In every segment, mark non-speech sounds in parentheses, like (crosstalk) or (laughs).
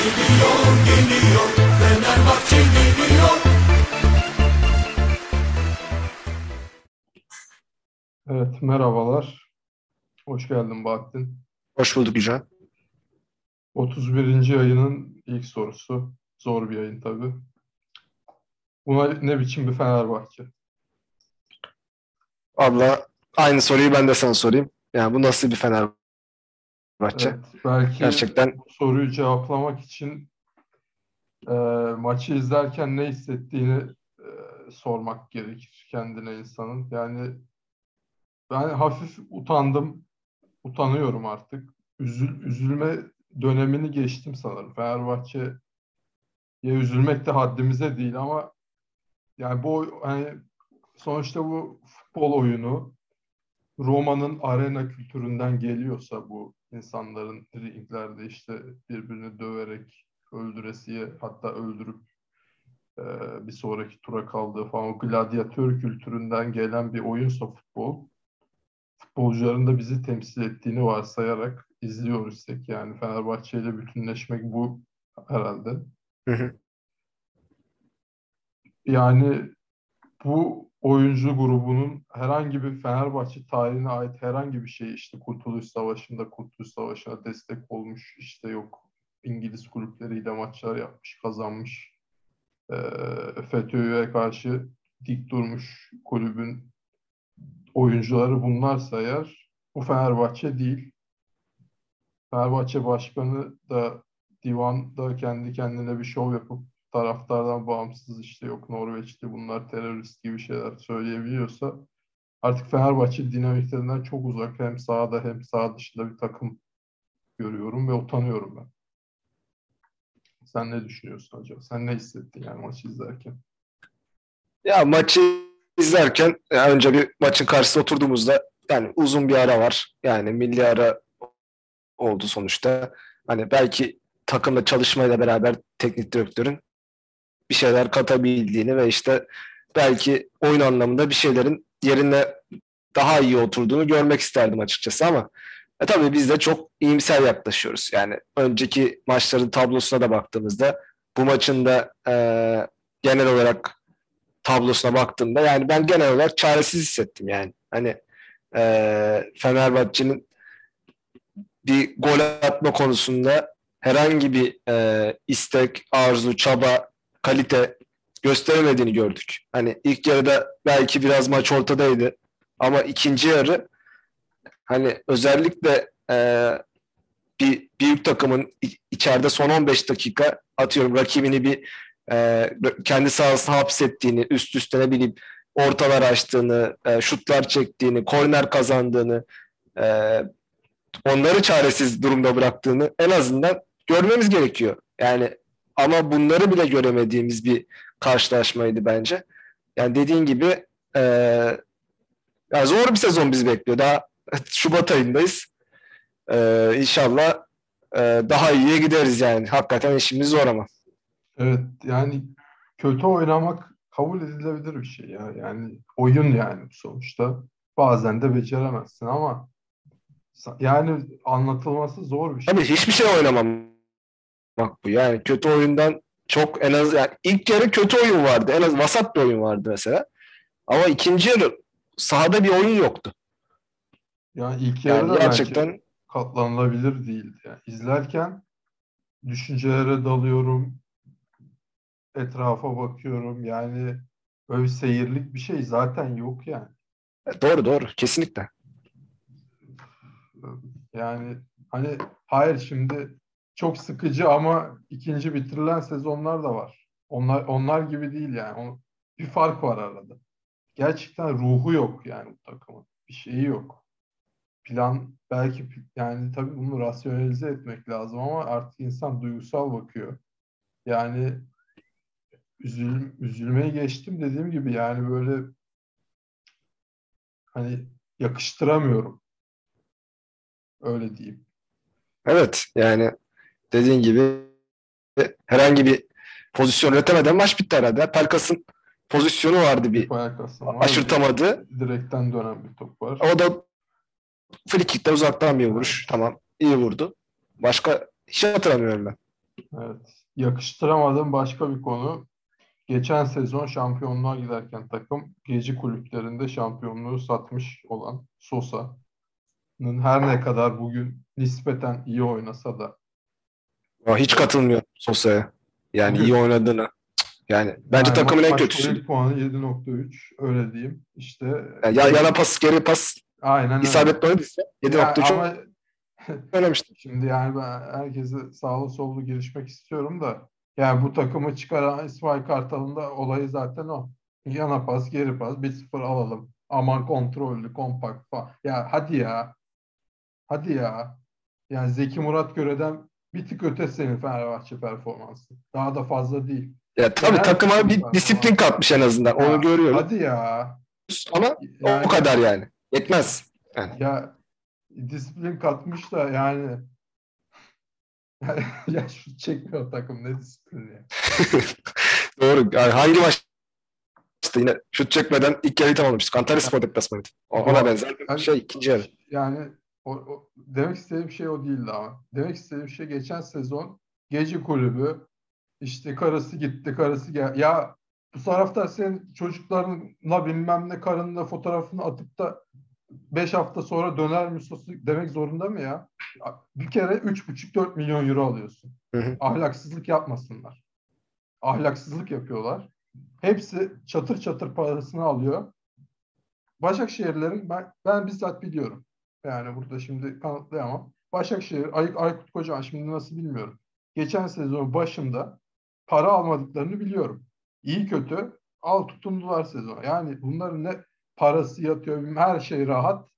Geliyor, geliyor, Fenerbahçe geliyor. Evet, merhabalar. Hoş geldin Bahattin. Hoş bulduk Yücel. 31. ayının ilk sorusu. Zor bir yayın tabii. Buna ne biçim bir Fenerbahçe? Abla aynı soruyu ben de sana sorayım. Yani bu nasıl bir Fenerbahçe? Evet, belki Gerçekten soruyu cevaplamak için e, maçı izlerken ne hissettiğini e, sormak gerekir kendine insanın. Yani ben hafif utandım, utanıyorum artık. Üzül, üzülme dönemini geçtim sanırım. Fenerbahçe'ye üzülmek de haddimize değil ama yani bu hani sonuçta bu futbol oyunu Roma'nın arena kültüründen geliyorsa bu insanların ringlerde işte birbirini döverek öldüresiye hatta öldürüp e, bir sonraki tura kaldığı falan o gladyatör kültüründen gelen bir oyunsa futbol futbolcuların da bizi temsil ettiğini varsayarak izliyoruz tek yani Fenerbahçe ile bütünleşmek bu herhalde. Hı hı. Yani bu oyuncu grubunun herhangi bir Fenerbahçe tarihine ait herhangi bir şey işte Kurtuluş Savaşı'nda Kurtuluş Savaşı'na destek olmuş işte yok İngiliz kulüpleriyle maçlar yapmış kazanmış e, FETÖ'ye karşı dik durmuş kulübün oyuncuları bunlarsa eğer bu Fenerbahçe değil. Fenerbahçe Başkanı da divanda kendi kendine bir şov yapıp taraftardan bağımsız işte yok Norveç'te bunlar terörist gibi şeyler söyleyebiliyorsa artık Fenerbahçe dinamiklerinden çok uzak hem sahada hem sağ dışında bir takım görüyorum ve utanıyorum ben. Sen ne düşünüyorsun acaba? Sen ne hissettin yani maçı izlerken? Ya maçı izlerken ya önce bir maçın karşısında oturduğumuzda yani uzun bir ara var. Yani milli ara oldu sonuçta. Hani belki takımla çalışmayla beraber teknik direktörün bir şeyler katabildiğini ve işte belki oyun anlamında bir şeylerin yerine daha iyi oturduğunu görmek isterdim açıkçası ama e tabii biz de çok iyimser yaklaşıyoruz. Yani önceki maçların tablosuna da baktığımızda bu maçın da e, genel olarak tablosuna baktığımda yani ben genel olarak çaresiz hissettim yani. Hani e, Fenerbahçe'nin bir gol atma konusunda herhangi bir e, istek, arzu, çaba, kalite gösteremediğini gördük. Hani ilk yarıda belki biraz maç ortadaydı ama ikinci yarı hani özellikle e, bir büyük takımın içeride son 15 dakika atıyorum rakibini bir e, kendi sahasına hapsettiğini, üst üste ne bileyim ortalar açtığını, e, şutlar çektiğini, korner kazandığını, e, onları çaresiz durumda bıraktığını en azından görmemiz gerekiyor. Yani ama bunları bile göremediğimiz bir karşılaşmaydı bence. Yani dediğin gibi e, yani zor bir sezon bizi bekliyor. Daha Şubat ayındayız. E, inşallah e, daha iyiye gideriz yani. Hakikaten işimiz zor ama. Evet yani kötü oynamak kabul edilebilir bir şey ya. Yani oyun yani sonuçta. Bazen de beceremezsin ama yani anlatılması zor bir şey. Tabii hiçbir şey oynamam bak bu. Yani kötü oyundan çok en az yani ilk yarı kötü oyun vardı. En az vasat bir oyun vardı mesela. Ama ikinci yarı sahada bir oyun yoktu. Yani ilk yarı Yani gerçekten katlanılabilir değildi. Yani izlerken düşüncelere dalıyorum, etrafa bakıyorum. Yani böyle bir seyirlik bir şey zaten yok yani. doğru doğru kesinlikle. Yani hani hayır şimdi çok sıkıcı ama ikinci bitirilen sezonlar da var. Onlar onlar gibi değil yani. Bir fark var arada. Gerçekten ruhu yok yani bu takımın. Bir şeyi yok. Plan belki yani tabii bunu rasyonelize etmek lazım ama artık insan duygusal bakıyor. Yani üzül, üzülmeyi geçtim dediğim gibi yani böyle hani yakıştıramıyorum. Öyle diyeyim. Evet yani dediğin gibi herhangi bir pozisyon üretemeden maç bitti herhalde. Pelkas'ın pozisyonu vardı bir aşırtamadı. Direkten dönen bir top var. O da free kick'te uzaktan bir vuruş. Tamam iyi vurdu. Başka hiç hatırlamıyorum ben. Evet. Yakıştıramadığım başka bir konu. Geçen sezon şampiyonluğa giderken takım gece kulüplerinde şampiyonluğu satmış olan Sosa'nın her ne kadar bugün nispeten iyi oynasa da Hiç katılmıyorum Sosa'ya. Yani Bugün- iyi oynadığını. Yani bence yani takımın en kötüsü. puanı 7.3 öyle diyeyim. İşte Yani ya, yana pas, geri pas aynen isabetli oynadıysa Ya 7.3 ama (laughs) oynamıştı. Şimdi yani ben herkese sağlı sollu girişmek istiyorum da yani bu takımı çıkaran İsmail Kartal'ın da olayı zaten o. Yana pas, geri pas, 1-0 alalım. Aman kontrollü, kompakt falan. Ya hadi ya. Hadi ya. Yani Zeki Murat Göre'den bir tık öte senin Fenerbahçe performansı. Daha da fazla değil. Ya tabii Fener takıma bir disiplin katmış en azından. Ya, Onu görüyoruz. Hadi ya. Ama Yani- o kadar yani. Yetmez. Ya disiplin katmış da yani (laughs) ya şu çekmiyor takım ne disiplini ya. (laughs) Doğru. Yani hangi maç işte yine şut çekmeden ilk yarıyı tamamlamıştık. Antalya Spor deplasmanıydı. Ona benzer bir Hani- şey ikinci yarı. Yani o, o- demek istediğim şey o değildi ama. Demek istediğim şey geçen sezon gece kulübü işte karısı gitti, karısı gel. Ya bu taraftar senin çocuklarınla bilmem ne karınla fotoğrafını atıp da 5 hafta sonra döner müsosu demek zorunda mı ya? Bir kere 3,5-4 milyon euro alıyorsun. Hı hı. Ahlaksızlık yapmasınlar. Ahlaksızlık yapıyorlar. Hepsi çatır çatır parasını alıyor. Başakşehirlerin ben, ben bizzat biliyorum. Yani burada şimdi kanıtlayamam. Başakşehir, Ay, Aykut Kocaman şimdi nasıl bilmiyorum. Geçen sezon başında para almadıklarını biliyorum. İyi kötü al tutundular sezon. Yani bunların ne parası yatıyor her şey rahat.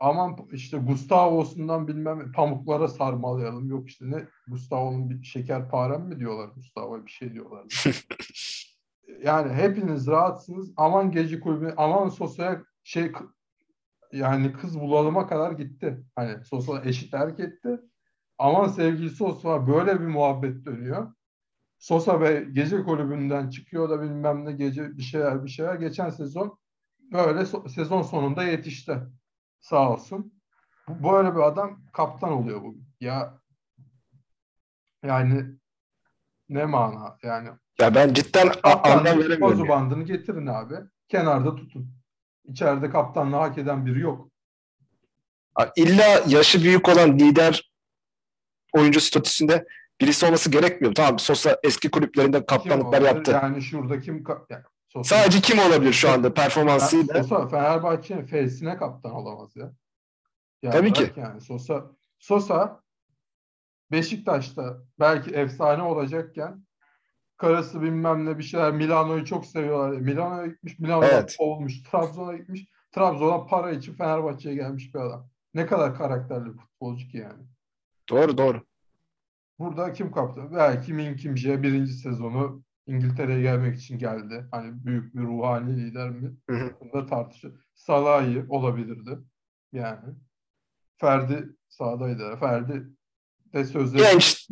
Aman işte Gustavo'sundan bilmem pamuklara sarmalayalım. Yok işte ne Gustavo'nun bir şekerparem mi diyorlar Gustavo'ya bir şey diyorlar. (laughs) yani hepiniz rahatsınız. Aman gece kulübü, aman Sosa'ya şey yani kız bulalıma kadar gitti. Hani Sosa eşit terk etti. Aman sevgili Sosa böyle bir muhabbet dönüyor. Sosa Bey gece kulübünden çıkıyor da bilmem ne gece bir şeyler bir şeyler. Geçen sezon böyle so- sezon sonunda yetişti. Sağ olsun. Böyle bir adam kaptan oluyor bugün. Ya yani ne mana yani Ya ben cidden a- anlam veremiyorum. bandını getirin abi. Kenarda tutun. İçeride kaptanlığı hak eden biri yok. İlla yaşı büyük olan lider oyuncu statüsünde birisi olması gerekmiyor. Tamam Sosa eski kulüplerinde kaptanlıklar yaptı. Yani şurada kim yani Sosa, Sadece kim olabilir şu anda performansıyla? Sosa Fenerbahçe'nin F'sine kaptan olamaz ya. Yani Tabii ki. Yani Sosa Sosa Beşiktaş'ta belki efsane olacakken karısı bilmem ne bir şeyler Milano'yu çok seviyorlar. Milano'ya gitmiş, Milano'da Evet. olmuş. Trabzon'a gitmiş. Trabzon'a para için Fenerbahçe'ye gelmiş bir adam. Ne kadar karakterli futbolcu ki yani. Doğru doğru. Burada kim kaptı? Belki Min Kimje birinci sezonu İngiltere'ye gelmek için geldi. Hani büyük bir ruhani lider mi? Bunda tartışılır. Salahi olabilirdi. Yani. Ferdi sahadaydı. Ferdi de sözleri Genç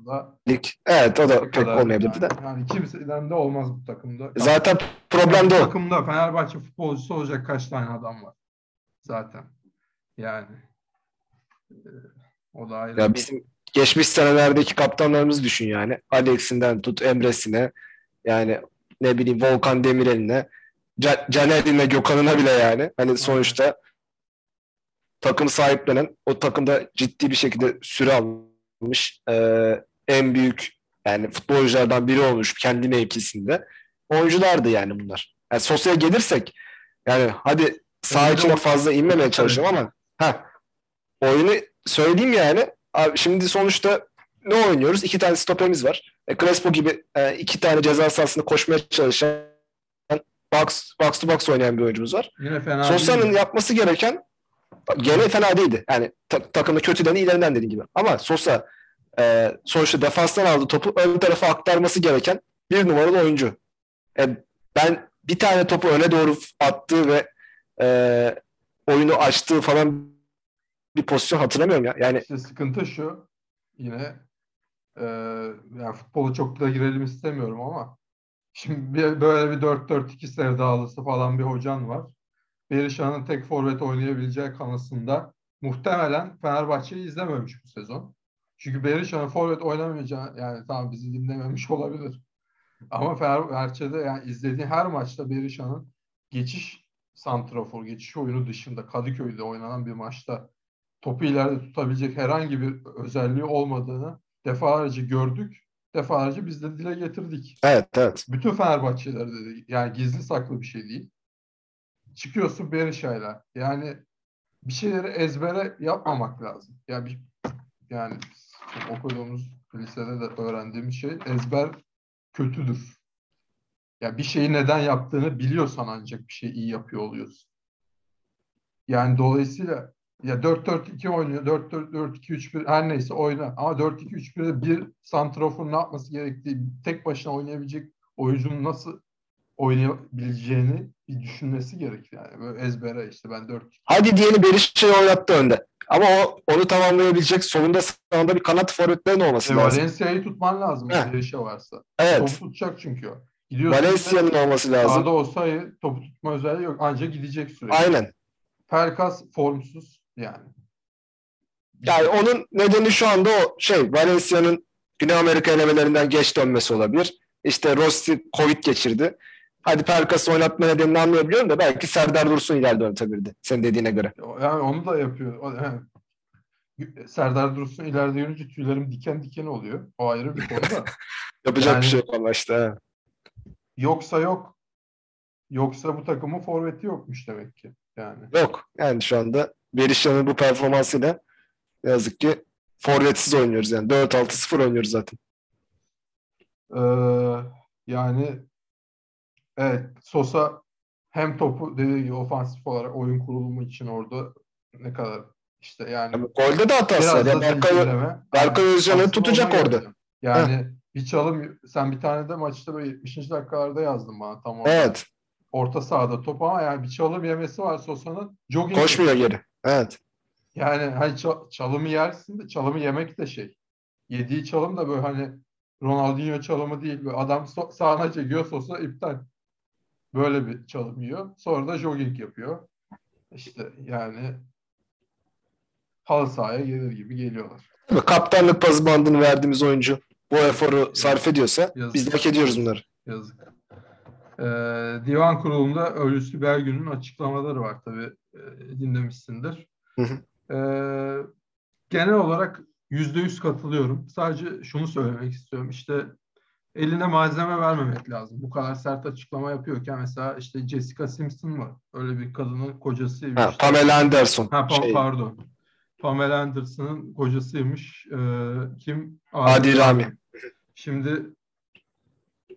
liderlik. Evet o da pek olmayabilirdi de. yani. Yani kimseden de olmaz bu takımda. Zaten problem de o. takımda Fenerbahçe futbolcusu olacak kaç tane adam var? Zaten. Yani. Ee, o da ayrı. Ya bizim geçmiş senelerdeki kaptanlarımızı düşün yani. Alex'inden tut Emre'sine yani ne bileyim Volkan Demirel'ine Ca- Caner'ine Gökhan'ına bile yani. Hani sonuçta takımı sahiplenen o takımda ciddi bir şekilde süre almış eee, en büyük yani futbolculardan biri olmuş kendi mevkisinde. Oyunculardı yani bunlar. Yani sosyal gelirsek yani hadi Öyle içine fazla inmemeye çalışacağım ama ha oyunu söyleyeyim yani. Abi şimdi sonuçta ne oynuyoruz? İki tane stoperimiz var. E, Crespo gibi e, iki tane ceza sahasında koşmaya çalışan box, box to box oynayan bir oyuncumuz var. Sosa'nın yapması gereken gene fena değildi. Yani ta- takımda kötüden iyilerinden dediğim gibi. Ama Sosa e, sonuçta defanstan aldı topu ön tarafa aktarması gereken bir numaralı oyuncu. E, ben bir tane topu öne doğru attığı ve e, oyunu açtığı falan bir pozisyon hatırlamıyorum ya. Yani İşte sıkıntı şu yine e, yani futbolu çok da girelim istemiyorum ama şimdi bir, böyle bir 4-4-2 sevdalısı falan bir hocan var. Berisha'nın tek forvet oynayabileceği kanısında muhtemelen Fenerbahçe'yi izlememiş bu sezon. Çünkü Berisha'nın forvet oynamayacağı yani tamam bizi dinlememiş (laughs) olabilir. Ama Fenerbahçe'de yani izlediğin her maçta Berisha'nın geçiş santrafor, geçiş oyunu dışında Kadıköy'de oynanan bir maçta topu ileride tutabilecek herhangi bir özelliği olmadığını defalarca gördük. Defalarca biz de dile getirdik. Evet evet. Bütün Fenerbahçeliler dedi. Yani gizli saklı bir şey değil. Çıkıyorsun Berisha'yla. Yani bir şeyleri ezbere yapmamak lazım. Yani bir, yani okuduğumuz lisede de öğrendiğimiz şey ezber kötüdür. Ya bir şeyi neden yaptığını biliyorsan ancak bir şey iyi yapıyor oluyorsun. Yani dolayısıyla ya 4-4-2 oynuyor. 4-4-2-3-1 her neyse oyna. Ama 4-2-3-1'de bir santrafor ne yapması gerektiği, tek başına oynayabilecek oyuncunun nasıl oynayabileceğini bir düşünmesi gerekir. Yani böyle ezbere işte ben 4 Hadi diyelim Berisha'yı oynattı önde. Ama o onu tamamlayabilecek solunda sağında bir kanat forvetlerin olması e, lazım. Valencia'yı tutman lazım. Heh. Berisha varsa. Topu Evet. tutacak çünkü o. Gidiyorsun Valencia'nın olması lazım. Sağda olsa topu tutma özelliği yok. Ancak gidecek sürekli. Aynen. Pelkas formsuz yani. Yani onun nedeni şu anda o şey Valencia'nın Güney Amerika elemelerinden geç dönmesi olabilir. İşte Rossi Covid geçirdi. Hadi Pelkas'ı oynatma nedenini anlayabiliyorum da belki Serdar Dursun ileride oynatabilirdi. Senin dediğine göre. Yani onu da yapıyor. Yani Serdar Dursun ileride yürünce tüylerim diken diken oluyor. O ayrı bir konu da. (laughs) Yapacak Yani- bir şey yok ama işte. Yoksa yok. Yoksa bu takımın forveti yokmuş demek ki. Yani. Yok. Yani şu anda Berisha'nın bu performansıyla yazık ki forvetsiz oynuyoruz yani. 4-6-0 oynuyoruz zaten. Ee, yani evet Sosa hem topu dediği gibi ofansif olarak oyun kurulumu için orada ne kadar işte yani Yani golde de hatası var. Ya Berkay, Özcan'ı tutacak orada. Yani bir çalım sen bir tane de maçta böyle 70. dakikalarda yazdın bana tam orada. Evet. Orta sahada top ama yani bir çalım yemesi var Sosa'nın. Jogging Koşmuyor yapıyor. geri. Evet. Yani hani ça- çalımı yersin de çalımı yemek de şey. Yediği çalım da böyle hani Ronaldinho çalımı değil. Böyle adam so- sağına çekiyor Sosa iptal. Böyle bir çalım yiyor. Sonra da jogging yapıyor. İşte yani halı sahaya gelir gibi geliyorlar. Tabii Kaptanlık pası bandını verdiğimiz oyuncu bu eforu sarf ediyorsa Yazık. biz de hak ediyoruz bunları. Yazık. Ee, Divan Kurulu'nda Ölüsü Belgün'ün açıklamaları var tabii e, dinlemişsindir. Hı hı. Ee, genel olarak yüzde yüz katılıyorum. Sadece şunu söylemek istiyorum. İşte eline malzeme vermemek lazım. Bu kadar sert açıklama yapıyorken mesela işte Jessica Simpson var. Öyle bir kadının kocasıymış. Ha, Pamela Anderson. Ha, pa- Şey, pardon. Pamela Anderson'ın kocasıymış. Ee, kim? Adil Rami. Şimdi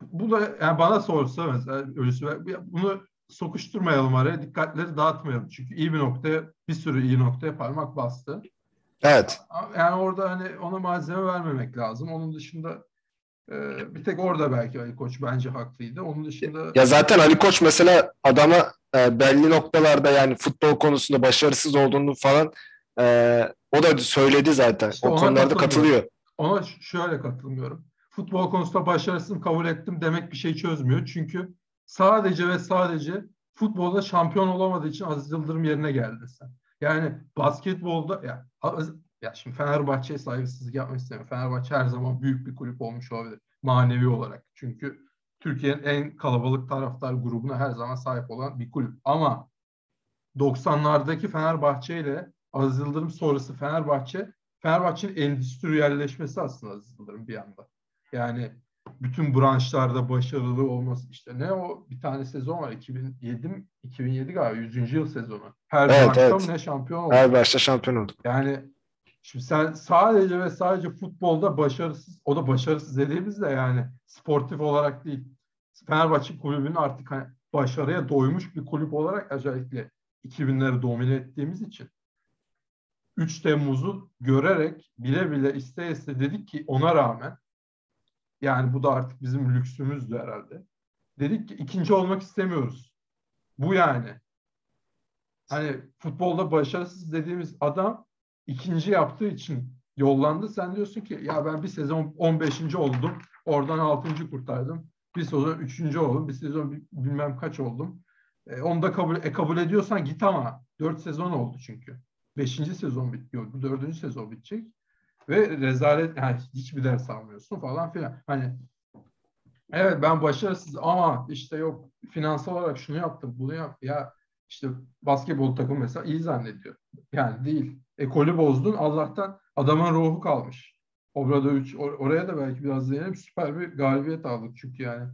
bu da yani bana sorsa mesela ölüsü bunu sokuşturmayalım araya dikkatleri dağıtmayalım. Çünkü iyi bir noktaya bir sürü iyi noktaya parmak bastı. Evet. Yani orada hani ona malzeme vermemek lazım. Onun dışında e, bir tek orada belki Ali Koç bence haklıydı. Onun dışında Ya zaten Ali Koç mesela adama e, belli noktalarda yani futbol konusunda başarısız olduğunu falan e, o da söyledi zaten. İşte o konularda katılıyor. Ona şöyle katılmıyorum. Futbol konusunda başarısını kabul ettim demek bir şey çözmüyor. Çünkü sadece ve sadece futbolda şampiyon olamadığı için Aziz Yıldırım yerine geldi sen. Yani basketbolda ya, ya şimdi Fenerbahçe'ye saygısızlık yapmak istemiyorum. Fenerbahçe her zaman büyük bir kulüp olmuş olabilir manevi olarak. Çünkü Türkiye'nin en kalabalık taraftar grubuna her zaman sahip olan bir kulüp. Ama 90'lardaki Fenerbahçe ile Aziz Yıldırım sonrası Fenerbahçe Fenerbahçe'nin endüstriyelleşmesi aslında Aziz Yıldırım bir anda. Yani bütün branşlarda başarılı olması işte ne o bir tane sezon var 2007 mi? 2007 galiba 100. yıl sezonu. Her Evet, maçta evet. ne şampiyon oldu. Her başta şampiyon olduk. Yani şimdi sen sadece ve sadece futbolda başarısız o da başarısız dediğimiz de yani sportif olarak değil. Fenerbahçe kulübünün artık hani başarıya doymuş bir kulüp olarak özellikle 2000'leri domine ettiğimiz için 3 Temmuz'u görerek bile bile iste iste dedik ki ona rağmen yani bu da artık bizim lüksümüzdü herhalde. Dedik ki ikinci olmak istemiyoruz. Bu yani. Hani futbolda başarısız dediğimiz adam ikinci yaptığı için yollandı. Sen diyorsun ki ya ben bir sezon 15. oldum. Oradan 6. kurtardım. Bir sezon 3. oldum. Bir sezon bi- bilmem kaç oldum. E, onu da kabul, e, kabul ediyorsan git ama. 4 sezon oldu çünkü. 5. sezon bitiyor. Bu 4. sezon bitecek. Ve rezalet yani hiçbir ders almıyorsun falan filan. Hani evet ben başarısız ama işte yok finansal olarak şunu yaptım bunu yap ya işte basketbol takımı mesela iyi zannediyor. Yani değil. Ekolü bozdun Allah'tan adamın ruhu kalmış. Obradoviç or- oraya da belki biraz değinelim süper bir galibiyet aldık çünkü yani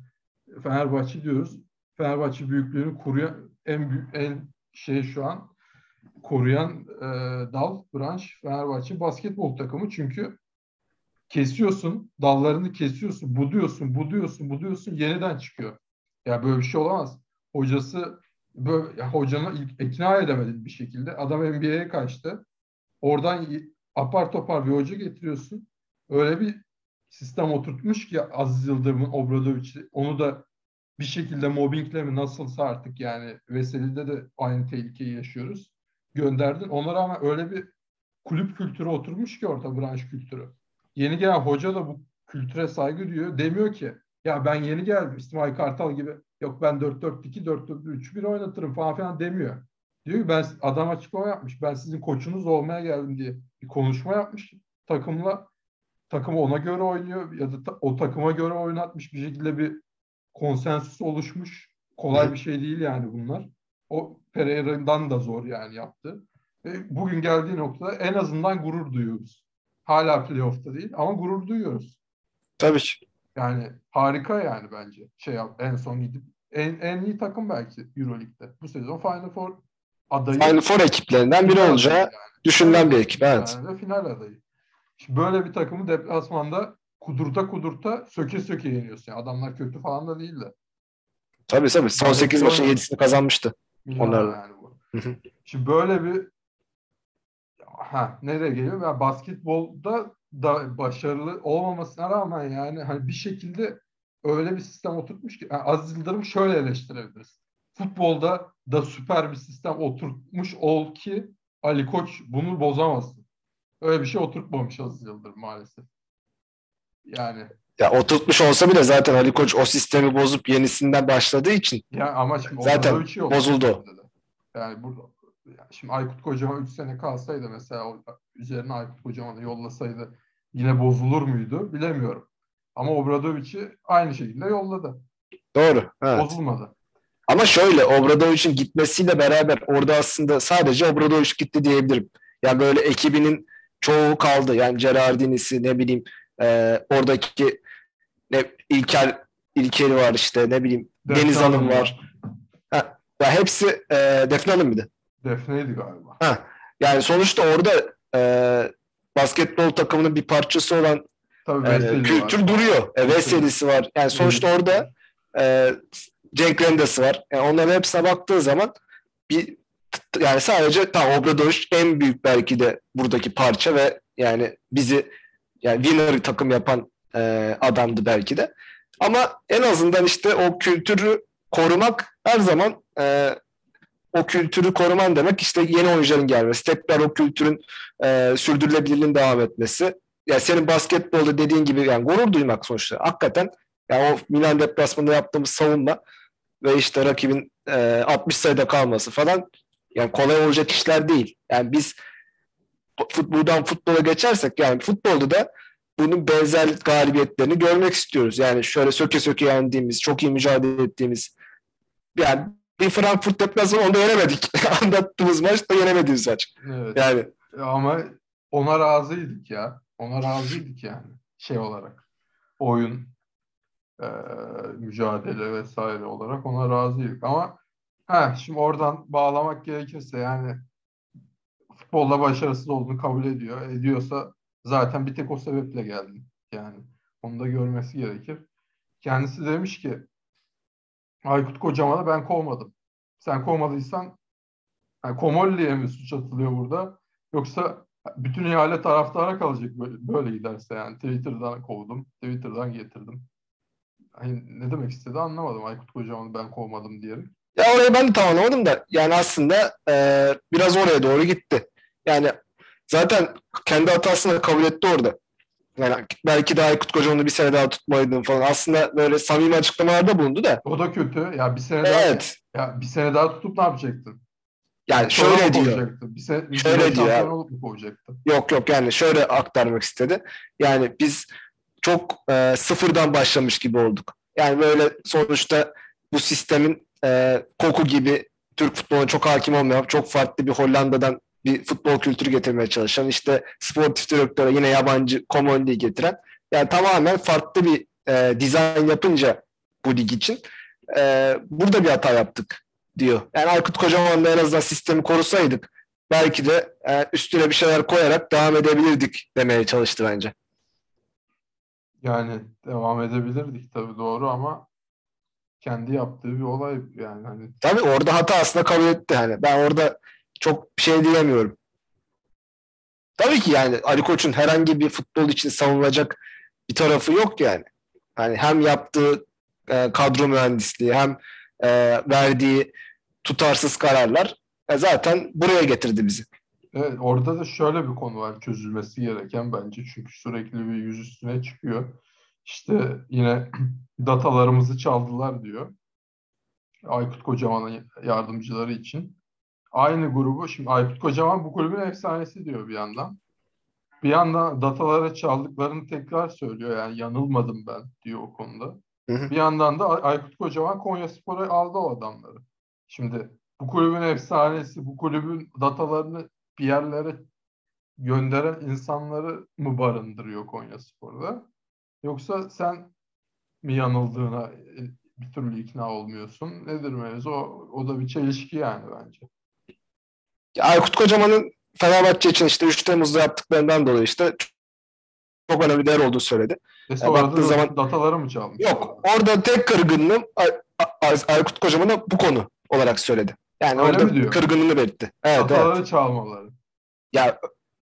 Fenerbahçe diyoruz. Fenerbahçe büyüklüğünü koruyan en büyük en şey şu an koruyan e, dal, branş Fenerbahçe basketbol takımı. Çünkü kesiyorsun, dallarını kesiyorsun, buduyorsun, buduyorsun, buduyorsun, yeniden çıkıyor. Ya böyle bir şey olamaz. Hocası böyle hocanı ikna edemedin bir şekilde. Adam NBA'ye kaçtı. Oradan apar topar bir hoca getiriyorsun. Öyle bir sistem oturtmuş ki Aziz Yıldırım'ın Obradoviç'i onu da bir şekilde mobbingle mi nasılsa artık yani Veseli'de de aynı tehlikeyi yaşıyoruz. Gönderdin. Ona rağmen öyle bir kulüp kültürü oturmuş ki orada branş kültürü. Yeni gelen hoca da bu kültüre saygı duyuyor. Demiyor ki ya ben yeni geldim İsmail Kartal gibi yok ben 4-4-2 4-4-3-1 oynatırım falan filan demiyor. Diyor ki ben adam açıklama yapmış. Ben sizin koçunuz olmaya geldim diye bir konuşma yapmış takımla. Takım ona göre oynuyor ya da ta, o takıma göre oynatmış bir şekilde bir konsensüs oluşmuş. Kolay bir şey değil yani bunlar. O Pereira'dan da zor yani yaptı. Ve bugün geldiği noktada en azından gurur duyuyoruz. Hala playoff'ta değil ama gurur duyuyoruz. Tabii ki. Yani harika yani bence. Şey yap, en son gidip en, en iyi takım belki Euroleague'de. Bu sezon Final Four adayı. Final Four ekiplerinden biri olacağı adayı düşünülen bir ekip. Evet. Yani de final adayı. Şimdi böyle bir takımı deplasmanda kudurta kudurta söke söke yeniyorsun. Yani adamlar kötü falan da değil de. Tabii tabii. Son Yani 8 maçın oynadı. 7'sini kazanmıştı. Onlar- yani bu. Hı hı. Şimdi böyle bir ha nereye geliyor? Yani basketbolda da başarılı olmamasına rağmen yani hani bir şekilde öyle bir sistem oturtmuş ki yani Aziz Yıldırım şöyle eleştirebiliriz. Futbolda da süper bir sistem oturtmuş ol ki Ali Koç bunu bozamazsın. Öyle bir şey oturtmamış Aziz Yıldırım maalesef. Yani Ya oturtmuş olsa bile zaten Ali Koç o sistemi bozup yenisinden başladığı için Ya ama şimdi Zaten yok. bozuldu. Yani burada yani şimdi Aykut Kocaman 3 sene kalsaydı mesela o üzerine Aykut Kocaman'ı yollasaydı yine bozulur muydu bilemiyorum. Ama Obradoviç'i aynı şekilde yolladı. doğru. Evet. Bozulmadı. Ama şöyle Obradoviç'in gitmesiyle beraber orada aslında sadece Obradoviç gitti diyebilirim. Yani böyle ekibinin çoğu kaldı. Yani Gerardini'si ne bileyim e, oradaki ne İlker İlker'i var işte ne bileyim Defne Deniz Hanım Hanım var. Ha, ya hepsi e, Defne Hanım bir de. Defne'ydi galiba. Ha, yani sonuçta orada e, basketbol takımının bir parçası olan Tabii e, kültür var. duruyor. E, Veselisi var. Yani sonuçta orada e, Cenk Rendesi var. Yani onların hepsine baktığı zaman bir yani sadece tam Obradoviç en büyük belki de buradaki parça ve yani bizi yani winner takım yapan e, adamdı belki de. Ama en azından işte o kültürü korumak her zaman e, o kültürü koruman demek işte yeni oyuncuların gelmesi, tekrar o kültürün e, sürdürülebilirliğinin devam etmesi. Ya senin basketbolda dediğin gibi yani gurur duymak sonuçta. Hakikaten yani o Milan deplasmanında yaptığımız savunma ve işte rakibin e, 60 sayıda kalması falan yani kolay olacak işler değil. Yani biz futboldan futbola geçersek yani futbolda da bunun benzer galibiyetlerini görmek istiyoruz. Yani şöyle söke söke yendiğimiz, çok iyi mücadele ettiğimiz yani bir Frankfurt deplasmanı onu da yenemedik. (laughs) Anlattığımız maç da yenemediğimiz maç. Evet. Yani Ama ona razıydık ya. Ona razıydık yani şey olarak. Oyun, e, mücadele vesaire olarak ona razıydık. Ama ha şimdi oradan bağlamak gerekirse yani futbolda başarısız olduğunu kabul ediyor. Ediyorsa zaten bir tek o sebeple geldim. Yani onu da görmesi gerekir. Kendisi demiş ki Aykut Kocaman'ı ben kovmadım. Sen kovmadıysan yani Komolli'ye mi suç atılıyor burada? Yoksa bütün ihale taraftara kalacak böyle, böyle giderse yani. Twitter'dan kovdum, Twitter'dan getirdim. Hani ne demek istedi anlamadım. Aykut Kocaman'ı ben kovmadım diyelim. Ya orayı ben de tam anlamadım da yani aslında e, biraz oraya doğru gitti. Yani zaten kendi hatasını kabul etti orada. Yani belki de Aykut Kocaman'ı bir sene daha tutmalıydım falan. Aslında böyle samimi açıklamalarda bulundu da. O da kötü. Ya bir sene daha Evet. ya bir sene daha tutup ne yapacaktın? Yani Sonra şöyle diyor. Bir se- bir Şöyle sene diyor olup mu kovacaktı? Yok yok yani şöyle aktarmak istedi. Yani biz çok e, sıfırdan başlamış gibi olduk. Yani böyle sonuçta bu sistemin e, koku gibi Türk futboluna çok hakim olmayan, çok farklı bir Hollanda'dan bir futbol kültürü getirmeye çalışan, işte sportif direktöre yine yabancı Common getiren, yani tamamen farklı bir e, dizayn yapınca bu lig için e, burada bir hata yaptık diyor. Yani Aykut Kocaman'la en azından sistemi korusaydık belki de e, üstüne bir şeyler koyarak devam edebilirdik demeye çalıştı bence. Yani devam edebilirdik tabii doğru ama kendi yaptığı bir olay yani hani Tabii orada hata aslında kabul etti. Hani ben orada çok bir şey diyemiyorum. Tabii ki yani Ali Koç'un herhangi bir futbol için savunulacak bir tarafı yok yani. Hani hem yaptığı e, kadro mühendisliği hem e, verdiği tutarsız kararlar e, zaten buraya getirdi bizi. Evet, orada da şöyle bir konu var çözülmesi gereken bence. Çünkü sürekli bir yüz üstüne çıkıyor. İşte yine (clears throat) datalarımızı çaldılar diyor. Aykut Kocaman'ın yardımcıları için. Aynı grubu, şimdi Aykut Kocaman bu kulübün efsanesi diyor bir yandan. Bir yandan dataları çaldıklarını tekrar söylüyor. Yani yanılmadım ben diyor o konuda. Hı hı. Bir yandan da Ay- Aykut Kocaman Konyaspor'a aldı o adamları. Şimdi bu kulübün efsanesi, bu kulübün datalarını bir yerlere gönderen insanları mı barındırıyor Konyaspor'da? Yoksa sen mi yanıldığına e, bir türlü ikna olmuyorsun? Nedir mevzu? O, o da bir çelişki yani bence. Aykut Kocaman'ın Fenerbahçe için işte 3 Temmuz'da yaptıklarından dolayı işte çok önemli değer olduğu söyledi. Sonra da baktığı zaman- dataları mı çalmış? Yok orada tek kırgınlığım Ay- Ay- Aykut Kocaman'a bu konu olarak söyledi. Yani Öyle orada kırgınlığını belirtti. Evet, evet. Dataları çalmaları. Ya,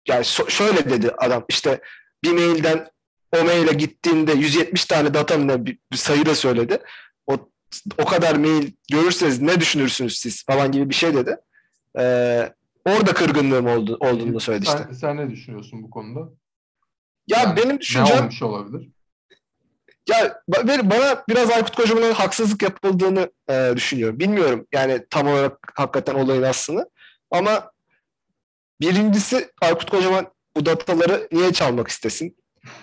ya so- şöyle dedi adam işte bir mailden o maile gittiğinde 170 tane data mı bir, bir sayı da söyledi. O, o kadar mail görürseniz ne düşünürsünüz siz falan gibi bir şey dedi. Ee, orada kırgınlığım oldu, olduğunu söyledi sen, işte. sen ne düşünüyorsun bu konuda? Ya Yani benim Ne düşüncem olmuş olabilir? ya bana biraz Aykut Kocaman'a haksızlık yapıldığını e, düşünüyorum. Bilmiyorum yani tam olarak hakikaten olayın aslını. Ama birincisi Aykut Kocaman bu dataları niye çalmak istesin?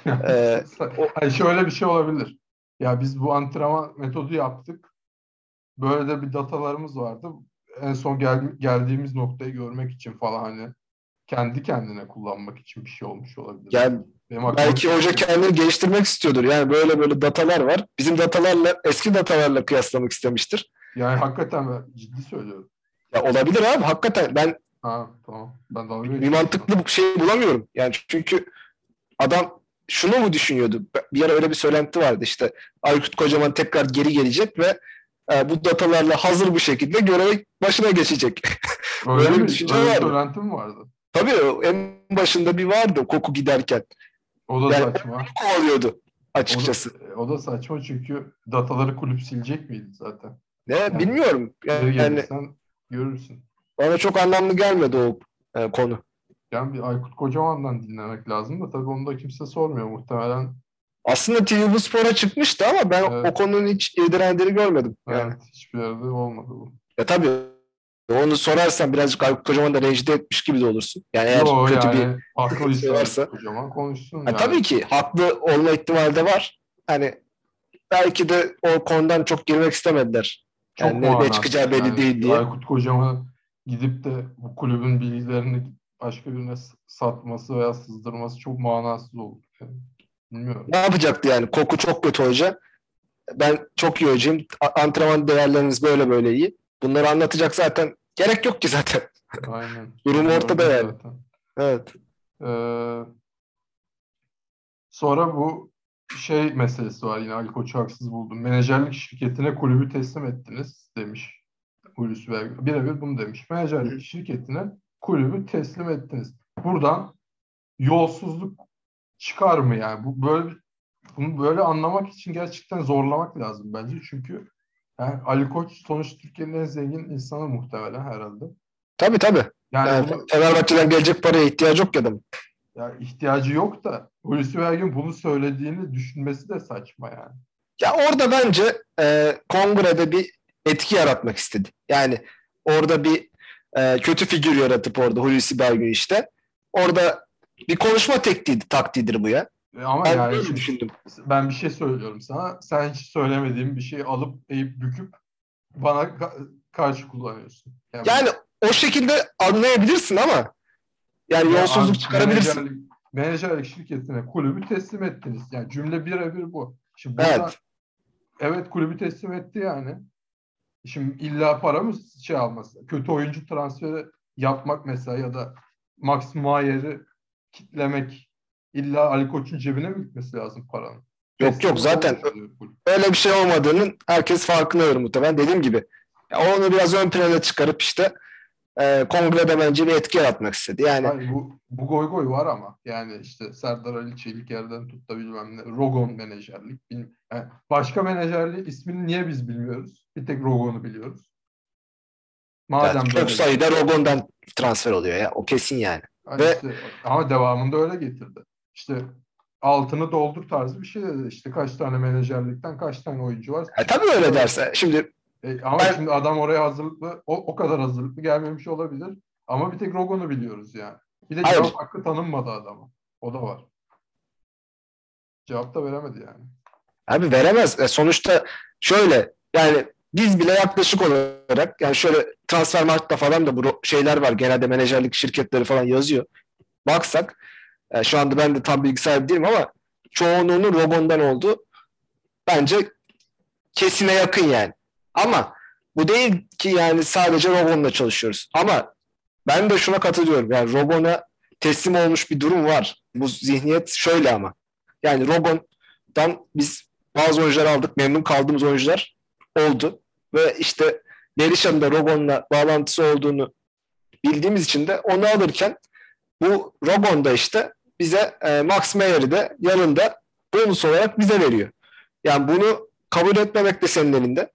Ee, (laughs) o- şöyle bir şey olabilir. Ya biz bu antrenman metodu yaptık. Böyle de bir datalarımız vardı. En son gel- geldiğimiz noktayı görmek için falan hani kendi kendine kullanmak için bir şey olmuş olabilir. Yani Benim belki bir- hoca kendini geliştirmek istiyordur. Yani böyle böyle datalar var. Bizim datalarla eski datalarla kıyaslamak istemiştir. Yani hakikaten ben ciddi söylüyorum. Ya olabilir abi hakikaten ben Ha tamam. Ben dalga bir mantıklı bir şey bulamıyorum. Yani çünkü adam şunu mu düşünüyordu? Bir ara öyle bir söylenti vardı işte Aykut Kocaman tekrar geri gelecek ve e, bu datalarla hazır bir şekilde görev başına geçecek. (laughs) Öyle böyle bir düşünce Öyle vardı. söylenti mi vardı? Tabii en başında bir vardı koku giderken. O da Yani- saçma. (laughs) Kovalıyordu O da, açıkçası. o da saçma çünkü dataları kulüp silecek miydi zaten? Ne bilmiyorum. Geri Yani, gelirsen görürsün. bana çok anlamlı gelmedi o e, konu. Yani bir Aykut Kocaman'dan dinlemek lazım da tabii onu da kimse sormuyor muhtemelen. Aslında TV bu spora çıkmıştı ama ben Evet. o konunun hiç irdelendiğini görmedim. Yani. Evet, hiçbir yerde olmadı bu. Ya tabii onu sorarsan birazcık Aykut Kocaman da rencide etmiş gibi de olursun. Yani eğer Yo kötü bir... yani haklıysa (laughs) şey varsa- Kocaman konuşsun. Yani. Tabii ki haklı olma ihtimali de var. Hani belki de o konudan çok girmek istemediler. Çok Yani ne- çıkacağı belli yani. değil diye. Aykut Kocaman gidip de bu kulübün bilgilerini başka birine satması veya sızdırması çok manasız olur. Yani. Bilmiyorum. Ne yapacaktı yani? Koku çok kötü hoca. Ben çok iyi hocayım. Antrenman değerleriniz böyle böyle iyi. Bunları anlatacak zaten. Gerek yok ki zaten. Aynen. (laughs) Durum ortada yani. zaten. Evet. Ee, sonra bu şey meselesi var yine Ali Koç'u haksız buldum. Menajerlik şirketine kulübü teslim ettiniz demiş Hulusi Belge. Birebir bunu demiş. Menajerlik şirketine kulübü teslim ettiniz. Buradan yolsuzluk çıkar mı yani? Bu böyle bunu böyle anlamak için gerçekten zorlamak lazım bence. Çünkü yani Ali Koç sonuç Türkiye'nin en zengin insanı muhtemelen herhalde. Tabii tabii. Yani, Yani bunu- Fenerbahçe'den gelecek paraya ihtiyacı yok ya adamın. ya ihtiyacı yok da Hulusi Belgin bunu söylediğini düşünmesi de saçma yani. Ya orada bence e, kongrede bir etki yaratmak istedi. Yani orada bir e, kötü figür yaratıp orada Hulusi Belgün işte. Orada bir konuşma tekniği, taktiğidir bu ya. E Ama Ben yani şimdi düşündüm. ben bir şey söylüyorum sana. Sen hiç söylemediğin bir şeyi alıp eğip büküp bana ka- karşı kullanıyorsun. Yani, Yani o şekilde anlayabilirsin ama yani Ya yolsuzluk abi, çıkarabilirsin. Menajerlik, menajerlik şirketine kulübü teslim ettiniz. Yani cümle birebir bu. Şimdi burada, Evet. evet. kulübü teslim etti yani. Şimdi illa para mı şey alması? Kötü oyuncu transferi yapmak mesela ya da Max Mayer'i kitlemek illa Ali Koç'un cebine mi gitmesi lazım paranın? Yok yok zaten öyle bir şey olmadığının herkes farkındadır muhtemelen. Dediğim gibi ya onu biraz ön plana çıkarıp işte e, kongrede bence bir etki yaratmak istedi. Yani Hayır, bu, bu goy goy var ama yani işte Serdar Ali Çelik yerden tut da bilmem ne. Rogon menajerlik. Bilmem. Yani başka menajerliği ismini niye biz bilmiyoruz? Bir tek Rogon'u biliyoruz. Madem yani çok sayıda Rogon'dan transfer oluyor ya. O kesin yani. Hani ve- işte- ama devamında öyle getirdi. İşte altını doldur tarzı bir şey dedi. İşte kaç tane menajerlikten kaç tane oyuncu var. E, tabii öyle derse. Şimdi E, ama Ben- şimdi adam oraya hazırlıklı, o, o kadar hazırlıklı gelmemiş olabilir. Ama bir tek Rogon'u biliyoruz yani. Bir de Hayır. cevap hakkı tanınmadı adama. O da var. Cevap da veremedi yani. Abi veremez. E, sonuçta şöyle yani biz bile yaklaşık olarak yani şöyle transfer markta falan da bu şeyler var. Genelde menajerlik şirketleri falan yazıyor. Baksak e, şu anda ben de tam bilgi sahibi değilim ama çoğunluğunun Rogon'dan olduğu bence kesine yakın yani. Ama bu değil ki yani sadece Rogon'la çalışıyoruz. Ama ben de şuna katılıyorum. Yani Rogon'a teslim olmuş bir durum var. Bu zihniyet şöyle ama. Yani Rogon'dan biz bazı oyuncular aldık. Memnun kaldığımız oyuncular oldu. Ve işte Berisha'nın da Rogon'la bağlantısı olduğunu bildiğimiz için de onu alırken bu Rogon da işte bize e, Max Meyer'i de yanında bonus olarak bize veriyor. Yani bunu kabul etmemek de senin elinde.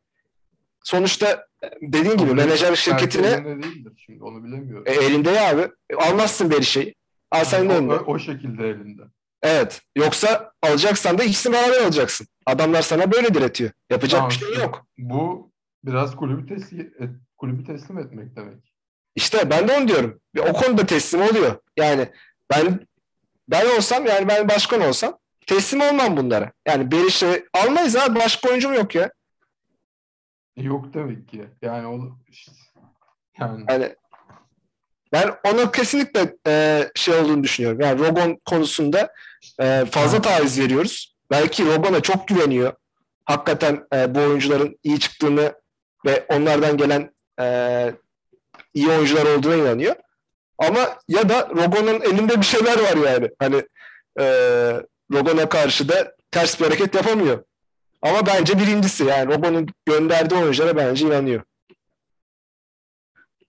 Sonuçta e, dediğin gibi menajer şirketine şimdi onu bilemiyorum. e, elinde ya abi. E, almazsın Berisha'yı. Al senin o, elinde. o, o şekilde elinde. Evet. Yoksa alacaksan da ikisini beraber alacaksın. Adamlar sana böyle diretiyor. Yapacak Tamam, bir şey yok. Bu biraz kulübü teslim, et, kulübü teslim etmek demek. İşte ben de onu diyorum. O konuda teslim oluyor. Yani ben ben olsam yani ben başkan olsam teslim olmam bunlara. Yani Beriş'i almayız abi. Başka oyuncum yok ya. E, Yok demek ki. Yani o işte, yani Yani ben ona kesinlikle e, şey olduğunu düşünüyorum. Yani Rogon konusunda e, fazla taviz veriyoruz. Belki Rogon'a çok güveniyor. Hakikaten e, bu oyuncuların iyi çıktığını ve onlardan gelen e, iyi oyuncular olduğuna inanıyor. Ama ya da Rogon'un elinde bir şeyler var yani. Hani e, Rogon'a karşı da ters bir hareket yapamıyor. Ama bence birincisi yani Rogon'un gönderdiği oyunculara bence inanıyor.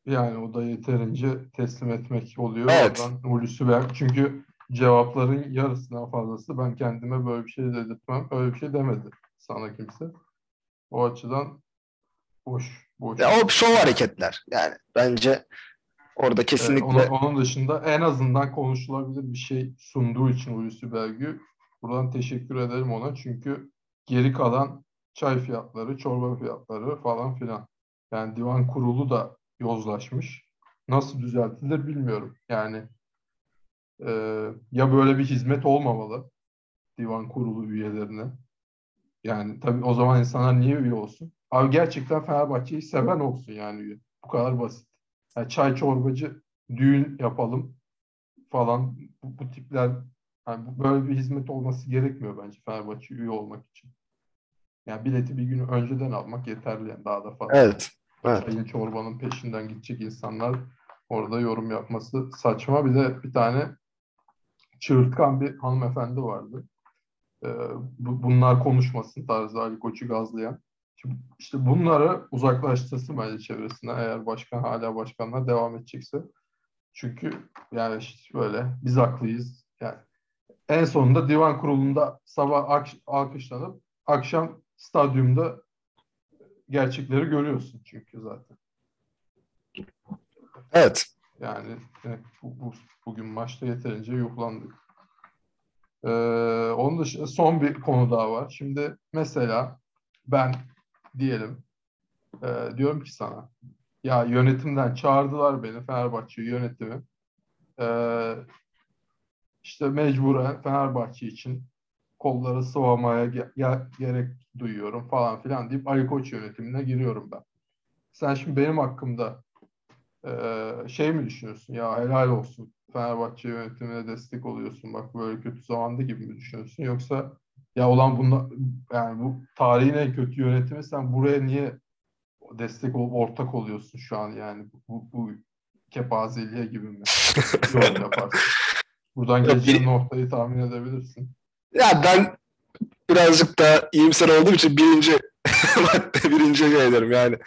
Yani o da yeterince teslim etmek oluyor. Evet. Oradan Hulusi ver. Çünkü cevapların yarısından fazlası ben kendime böyle bir şey dedirtmem. Öyle bir şey demedi sana kimse. O açıdan boş. boş. Ya o şov hareketler. Yani bence orada Ee, kesinlikle onun, onun dışında en azından konuşulabilir bir şey sunduğu için Hulusi Belgü. Buradan teşekkür ederim ona. Çünkü geri kalan çay fiyatları, çorba fiyatları falan filan. Yani divan kurulu da yozlaşmış. Nasıl düzeltilir bilmiyorum. Yani e, ya böyle bir hizmet olmamalı divan kurulu üyelerine. Yani tabii o zaman insanlar niye üye olsun? Abi gerçekten Fenerbahçe'yi seven olsun yani. Bu kadar basit. Yani çay çorbacı düğün yapalım falan bu, bu tipler yani böyle bir hizmet olması gerekmiyor bence Fenerbahçe üye olmak için. Yani bileti bir gün önceden almak yeterli yani daha da fazla. evet. evet. Çayın çorbanın peşinden gidecek insanlar orada yorum yapması saçma. Bir de bir tane çığırtkan bir hanımefendi vardı. Ee, bu- bunlar konuşmasın tarzı Ali Koç'u gazlayan. Şimdi işte bunları uzaklaştırsın bence çevresine eğer başkan hala başkanla devam edecekse. Çünkü yani işte böyle biz haklıyız. Yani en sonunda divan kurulunda sabah ak- alkışlanıp akşam stadyumda gerçekleri görüyorsun çünkü zaten. Evet. Yani evet, bu, bu- bugün maçta yeterince yuhlandık. Ee, onun dışında son bir konu daha var. Şimdi mesela ben diyelim e, diyorum ki sana Ya yönetimden çağırdılar beni Fenerbahçe yönetimi. Ee, işte mecburen Fenerbahçe için kolları sıvamaya ge- ge- gerek duyuyorum falan filan deyip Ali Koç yönetimine giriyorum ben. Sen şimdi benim hakkımda ee, şey mi düşünüyorsun ya helal olsun Fenerbahçe yönetimine destek oluyorsun bak böyle kötü zamanda gibi mi düşünüyorsun yoksa ya olan bunda yani bu tarihin en kötü yönetimi sen buraya niye destek olup ortak oluyorsun şu an yani bu, bu kepazeliğe gibi mi (laughs) yorum yaparsın? Buradan bir- noktayı tahmin edebilirsin. Ya ben birazcık da iyimser olduğum için birinci (laughs) birinci ederim yani.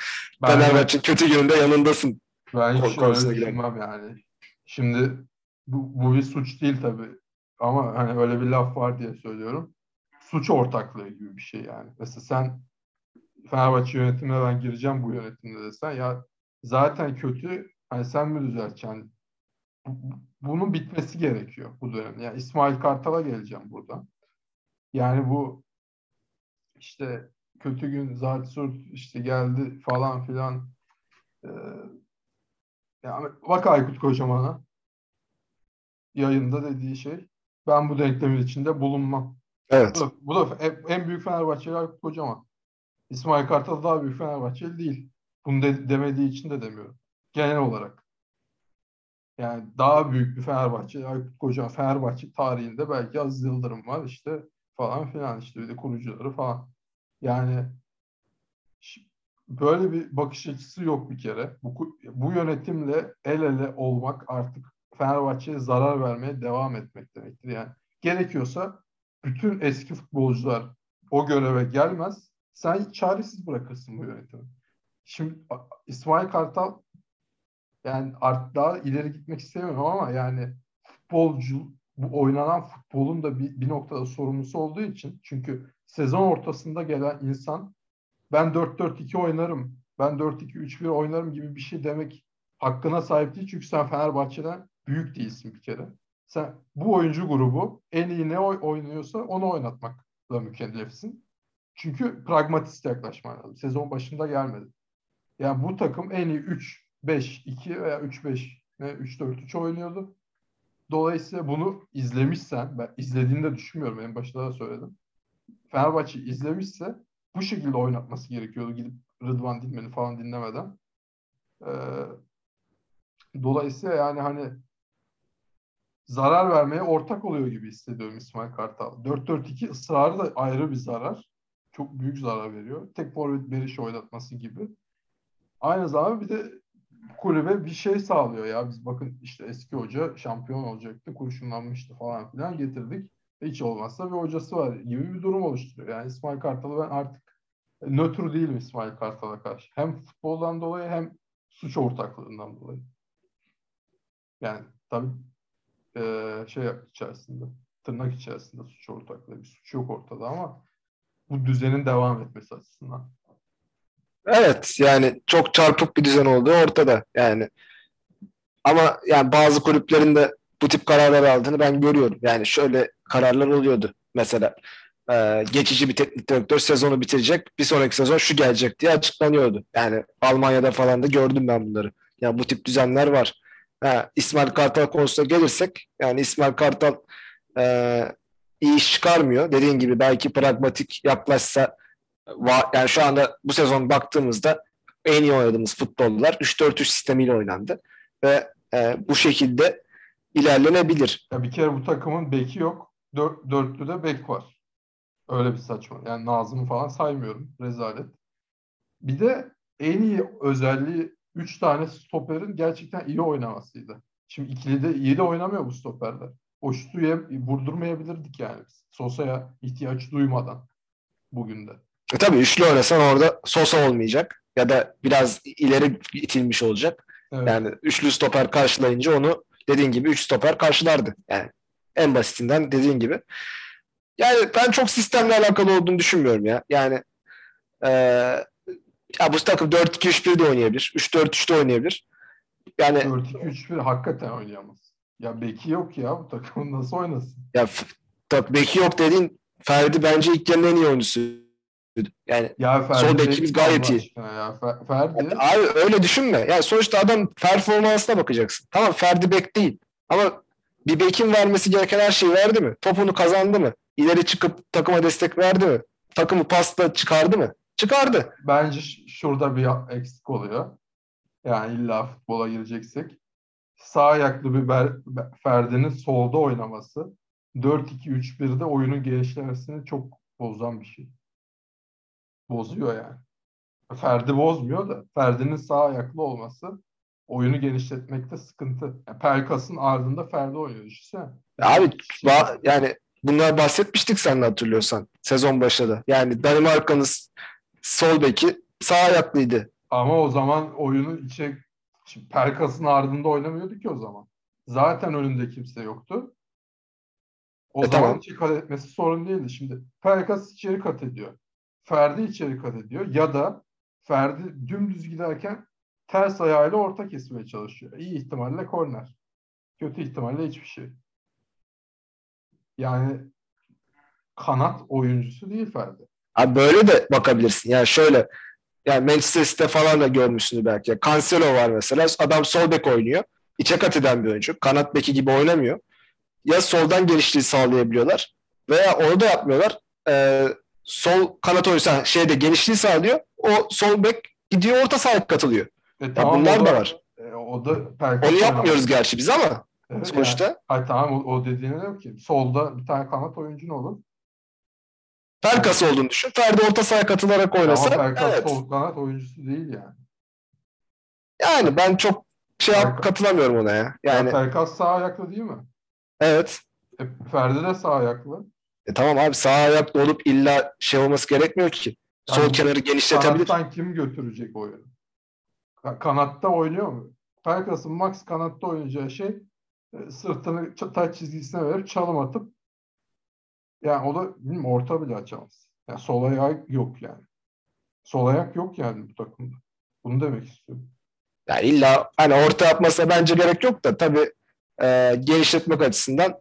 Ben, Fenerbahçe kötü gününde yanındasın. ben hiç öyle düşünmem yani. Şimdi bu, bu bir suç değil tabii. Ama hani öyle bir laf var diye söylüyorum. Suç ortaklığı gibi bir şey yani. Mesela sen Fenerbahçe yönetimine ben gireceğim bu yönetimde desen ya zaten kötü hani sen mi düzelteceksin? Bu- bu- Bunun bitmesi gerekiyor bu dönem. Yani İsmail Kartal'a geleceğim burada. Yani bu işte kötü gün Zaltsurt işte geldi falan filan. Ee, yani bak Aykut Kocaman'a yayında dediği şey ben bu denklemin içinde bulunmam. Evet. Bu da, bu da en- büyük Fenerbahçeli Aykut Kocaman. İsmail Kartal daha büyük Fenerbahçeli değil. Bunu de- demediği için de demiyorum. Genel olarak. Yani daha büyük bir Fenerbahçe, Aykut Kocaman Fenerbahçe tarihinde belki Aziz Yıldırım var işte falan filan işte bir de kurucuları falan. Yani böyle bir bakış açısı yok bir kere. Bu, bu yönetimle el ele olmak artık Fenerbahçe'ye zarar vermeye devam etmek demektir. Yani gerekiyorsa bütün eski futbolcular o göreve gelmez. Sen çaresiz bırakırsın bu yönetimi. Şimdi İsmail Kartal yani artık daha ileri gitmek istemiyorum ama yani futbolcu bu oynanan futbolun da bir, bir noktada sorumlusu olduğu için çünkü sezon ortasında gelen insan ben 4-4-2 oynarım, ben 4-2-3-1 oynarım gibi bir şey demek hakkına sahip değil. Çünkü sen Fenerbahçe'den büyük değilsin bir kere. Sen bu oyuncu grubu en iyi ne oy- oynuyorsa onu oynatmakla mükellefsin. Çünkü pragmatist yaklaşman lazım. Sezon başında gelmedi. Yani bu takım en iyi 3-5-2 veya 3-5 ne 3-4-3 oynuyordu. Dolayısıyla bunu izlemişsen, ben izlediğini de düşünmüyorum. En başta da söyledim. Fenerbahçe izlemişse bu şekilde oynatması gerekiyordu gidip Rıdvan Dilmen'i falan dinlemeden. Ee, dolayısıyla yani hani zarar vermeye ortak oluyor gibi hissediyorum İsmail Kartal. 4-4-2 ısrarı da ayrı bir zarar. Çok büyük zarar veriyor. Tek forvet Beriş oynatması gibi. Aynı zamanda bir de kulübe bir şey sağlıyor ya. Biz bakın işte eski hoca şampiyon olacaktı, kurşunlanmıştı falan filan getirdik. Hiç olmazsa bir hocası var gibi bir durum oluşturuyor. Yani İsmail Kartal'ı ben artık nötr değilim İsmail Kartal'a karşı. Hem futboldan dolayı hem suç ortaklığından dolayı. Yani tabii eee, şey içerisinde, tırnak içerisinde suç ortaklığı. Bir suç yok ortada ama bu düzenin devam etmesi açısından. Evet yani çok çarpık bir düzen olduğu ortada yani. Ama yani bazı kulüplerin de bu tip kararlar aldığını ben görüyorum. Yani şöyle kararlar oluyordu. Mesela e, geçici bir teknik direktör sezonu bitirecek. Bir sonraki sezon şu gelecek diye açıklanıyordu. Yani Almanya'da falan da gördüm ben bunları. Yani bu tip düzenler var. Ha, İsmail Kartal konusuna gelirsek yani İsmail Kartal e, iyi iş çıkarmıyor. Dediğin gibi belki pragmatik yaklaşsa yani şu anda bu sezon baktığımızda en iyi oynadığımız futbollar 3-4-3 sistemiyle oynandı. Ve e, bu şekilde ilerlenebilir. Ya bir kere bu takımın beki yok. Dört, dörtlüde bek var. Öyle bir saçma. Yani Nazım'ı falan saymıyorum. Rezalet. Bir de en iyi özelliği 3 tane stoperin gerçekten iyi oynamasıydı. Şimdi ikili de iyi de oynamıyor bu stoperler. O şutu vurdurmayabilirdik yani biz. Sosa'ya ihtiyaç duymadan bugün de. E tabii üçlü oynasan orada Sosa olmayacak ya da biraz ileri itilmiş olacak. Evet. Yani üçlü stoper karşılayınca onu dediğin gibi üç stoper karşılardı. Yani en basitinden dediğin gibi. Yani ben çok sistemle alakalı olduğunu düşünmüyorum ya. Yani e, ya bu takım 4-2-3-1 de oynayabilir. 3-4-3 de oynayabilir. Yani 4-2-3-1 hakikaten oynayamaz. Ya beki yok ya bu takımın nasıl oynasın? ya tak beki yok dediğin Ferdi bence ilk yarının en iyi oyuncusuydu Yani Ya Ferdi Sol bekimiz gayet iyi. Ya. Fer- Ferdi abi öyle düşünme. Yani sonuçta adam performansına bakacaksın. Tamam Ferdi bek değil. Ama bir bekin vermesi gereken her şeyi verdi mi? Topunu kazandı mı? İleri çıkıp takıma destek verdi mi? Takımı pasta çıkardı mı? Çıkardı. bence şurada bir eksik oluyor. Yani illa futbola gireceksek. Sağ ayaklı bir Ferdi'nin solda oynaması 4-2-3-1'de oyunun genişlemesini çok bozan bir şey. Bozuyor yani. Ferdi bozmuyor da Ferdi'nin sağ ayaklı olması oyunu genişletmekte sıkıntı. Yani Pelkas'ın ardında Ferdi oynuyor düşünsene. Abi ba- yani bunlar bahsetmiştik seninle hatırlıyorsan sezon başında. Yani Danimarka'nın sol beki sağ ayaklıydı. Ama o zaman oyunu içe Pelkas'ın ardında oynamıyordu ki o zaman. Zaten önünde kimse yoktu. O E zaman tamam. kat etmesi sorun değildi. Şimdi Pelkas içeri kat ediyor. Ferdi içeri kat ediyor. Ya da Ferdi dümdüz giderken ters ayağıyla orta kesmeye çalışıyor. İyi ihtimalle korner. Kötü ihtimalle hiçbir şey. Yani kanat oyuncusu değil Ferdi. Abi böyle de bakabilirsin. Yani şöyle yani Manchester City'de falan da görmüşsünüz belki. Cancelo var mesela. Adam sol bek oynuyor. İçe kat eden bir oyuncu. Kanat beki gibi oynamıyor. Ya soldan gelişliği sağlayabiliyorlar veya onu da yapmıyorlar. Ee, sol kanat oyuncusu şeyde genişliği sağlıyor. O sol bek gidiyor orta sahaya katılıyor. E, Ya tamam, bunlar o da var. e, o da Onu yapmıyoruz gerçi biz ama Evet, sonuçta. Yani, hayır, tamam o, o dediğine yok ki. Solda bir tane kanat oyuncun olur. Pelkas olduğunu düşün. Ferdi orta sahaya katılarak oynasa. Ama Pelkas evet. sol kanat oyuncusu değil yani. Yani ben çok şey yap, Pelkas- katılamıyorum ona ya. Yani, Yani Pelkas sağ ayaklı değil mi? evet. E, Ferdi de sağ ayaklı. E tamam abi sağ ayaklı olup illa şey olması gerekmiyor ki. Sol Yani kenarı genişletebilir. Kanattan kim götürecek oyunu? Ka- Kanatta oynuyor mu? Pelkas'ın max kanatta oynayacağı şey e, sırtını taç çizgisine verip çalım atıp yani o da bilmiyorum, orta bile açamaz. Yani sol ayağı yok yani. Sol ayak yok yani bu takımda. Bunu demek istiyorum. Yani illa hani orta yapmasına bence gerek yok da tabii e, genişletmek açısından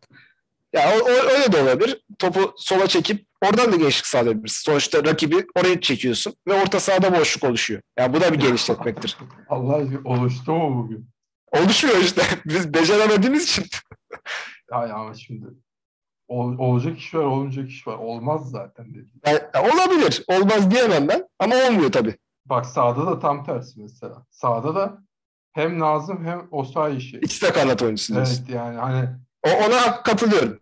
ya o, o- öyle de olabilir. Topu sola çekip oradan da genişlik sağlayabilirsin. Sonuçta rakibi oraya çekiyorsun ve orta sahada boşluk oluşuyor. Yani bu da bir genişletmektir. (laughs) Allah aşkına oluştu mu bugün? Oluşmuyor işte. (laughs) Biz beceremediğimiz için. Ay ama şimdi ol- olacak iş var, olmayacak iş var. Olmaz zaten dedi. Yani, olabilir. Olmaz diyemem ben. Ama olmuyor tabii. Bak sağda da tam tersi mesela. Sağda da hem Nazım hem Osayi işi. İkisi de kanat oyuncusu. Evet yani hani O, ona katılıyorum.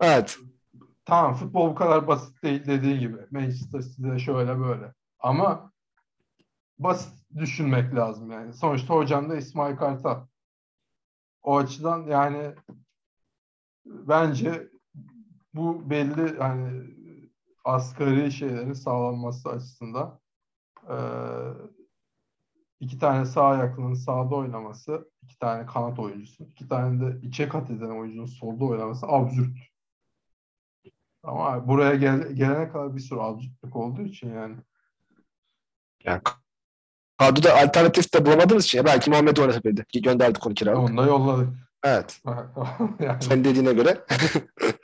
Evet. tamam futbol bu kadar basit değil dediğin gibi. Manchester City'de şöyle böyle. Ama basit düşünmek lazım yani. Sonuçta hocam da İsmail Kartal. O açıdan yani bence bu belli hani asgari şeylerin sağlanması açısından eee, iki tane sağ ayaklının sağda oynaması, iki tane kanat oyuncusu, iki tane de içe kat eden oyuncunun solda oynaması absürt. Ama buraya gel- gelene kadar bir sürü absürtlük olduğu için yani. Yani kadroda alternatif de bulamadığımız için belki Muhammed oynatabilirdi. Gönderdik onu kiralık. Onu da yolladık. Evet. (laughs) yani Senin dediğine göre. (laughs)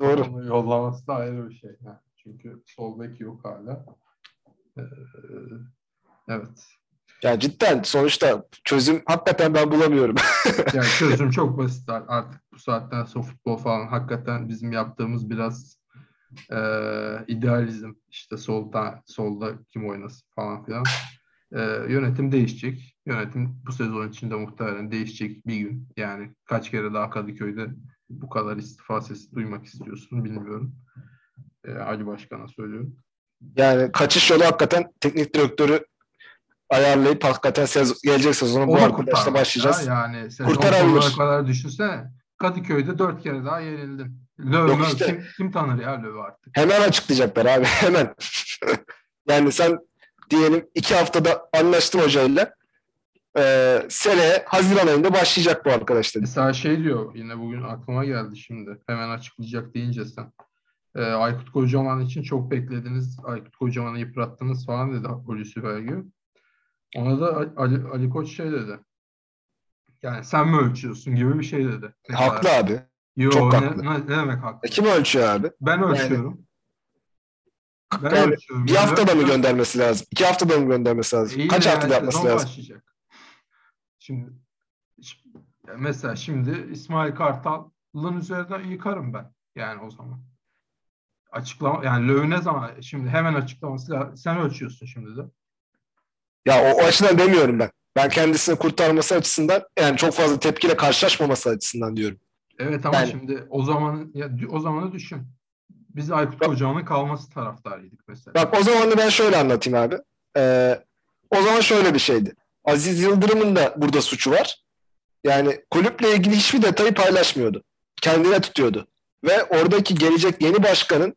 Doğru. onu yollaması da ayrı bir şey. Yani. Çünkü sol bek yok hala. Eee, evet. Yani cidden sonuçta çözüm hakikaten ben bulamıyorum. (laughs) Yani (laughs) çözüm çok basit artık bu saatten sonra futbol falan hakikaten bizim yaptığımız biraz eee, idealizm işte solda solda kim oynasın falan filan. Eee, yönetim değişecek. Yönetim bu sezon içinde muhtemelen değişecek bir gün. Yani kaç kere daha Kadıköy'de bu kadar istifa sesi duymak istiyorsun bilmiyorum. Eee, Ali Başkan'a söylüyorum. Yani kaçış yolu hakikaten teknik direktörü ayarlayıp hakikaten sezon, gelecek sezonu bu arkadaşla başlayacağız. ya. Yani Kurtarabilir. kadar düşünsene. Kadıköy'de dört kere daha yenildin. Löw, Yok işte. kim, kim tanır ya Löw'ü artık? Hemen açıklayacaklar abi (laughs) hemen. yani sen diyelim iki haftada anlaştın hocayla. Ee, seneye Haziran ayında başlayacak bu arkadaş dedi. Mesela şey diyor yine bugün aklıma geldi şimdi. Hemen açıklayacak deyince sen. Ee, Aykut Kocaman için çok beklediniz. Aykut Kocaman'ı yıprattınız falan dedi Hulusi Belgü. Ona da Ali, Ali Koç şey dedi. Yani sen mi ölçüyorsun gibi bir şey dedi. Mesela, Haklı abi. Yo, çok ne, haklı. ne, ne demek haklı? E, kim ölçüyor abi? Ben ölçüyorum. Ben Yani bir Yani haftada mı göndermesi lazım? İki haftada mı göndermesi lazım? İyi Kaç yani yapması lazım? başlayacak. Şimdi mesela şimdi İsmail Kartal'ın üzerinden yıkarım ben. Yani o zaman. Açıklama yani Löw ne zaman şimdi hemen açıklaması lazım. Sen ölçüyorsun şimdi de. Ya o, o açıdan demiyorum ben. Ben kendisini kurtarması açısından yani çok fazla tepkiyle karşılaşmaması açısından diyorum. Evet ama Yani- şimdi o zaman ya, o zamanı düşün. Biz Aykut Kocaman'ın kalması taraftarıydık mesela. Bak o zaman da ben şöyle anlatayım abi. Ee, o zaman şöyle bir şeydi. Aziz Yıldırım'ın da burada suçu var. Yani kulüple ilgili hiçbir detayı paylaşmıyordu. Kendine tutuyordu. Ve oradaki gelecek yeni başkanın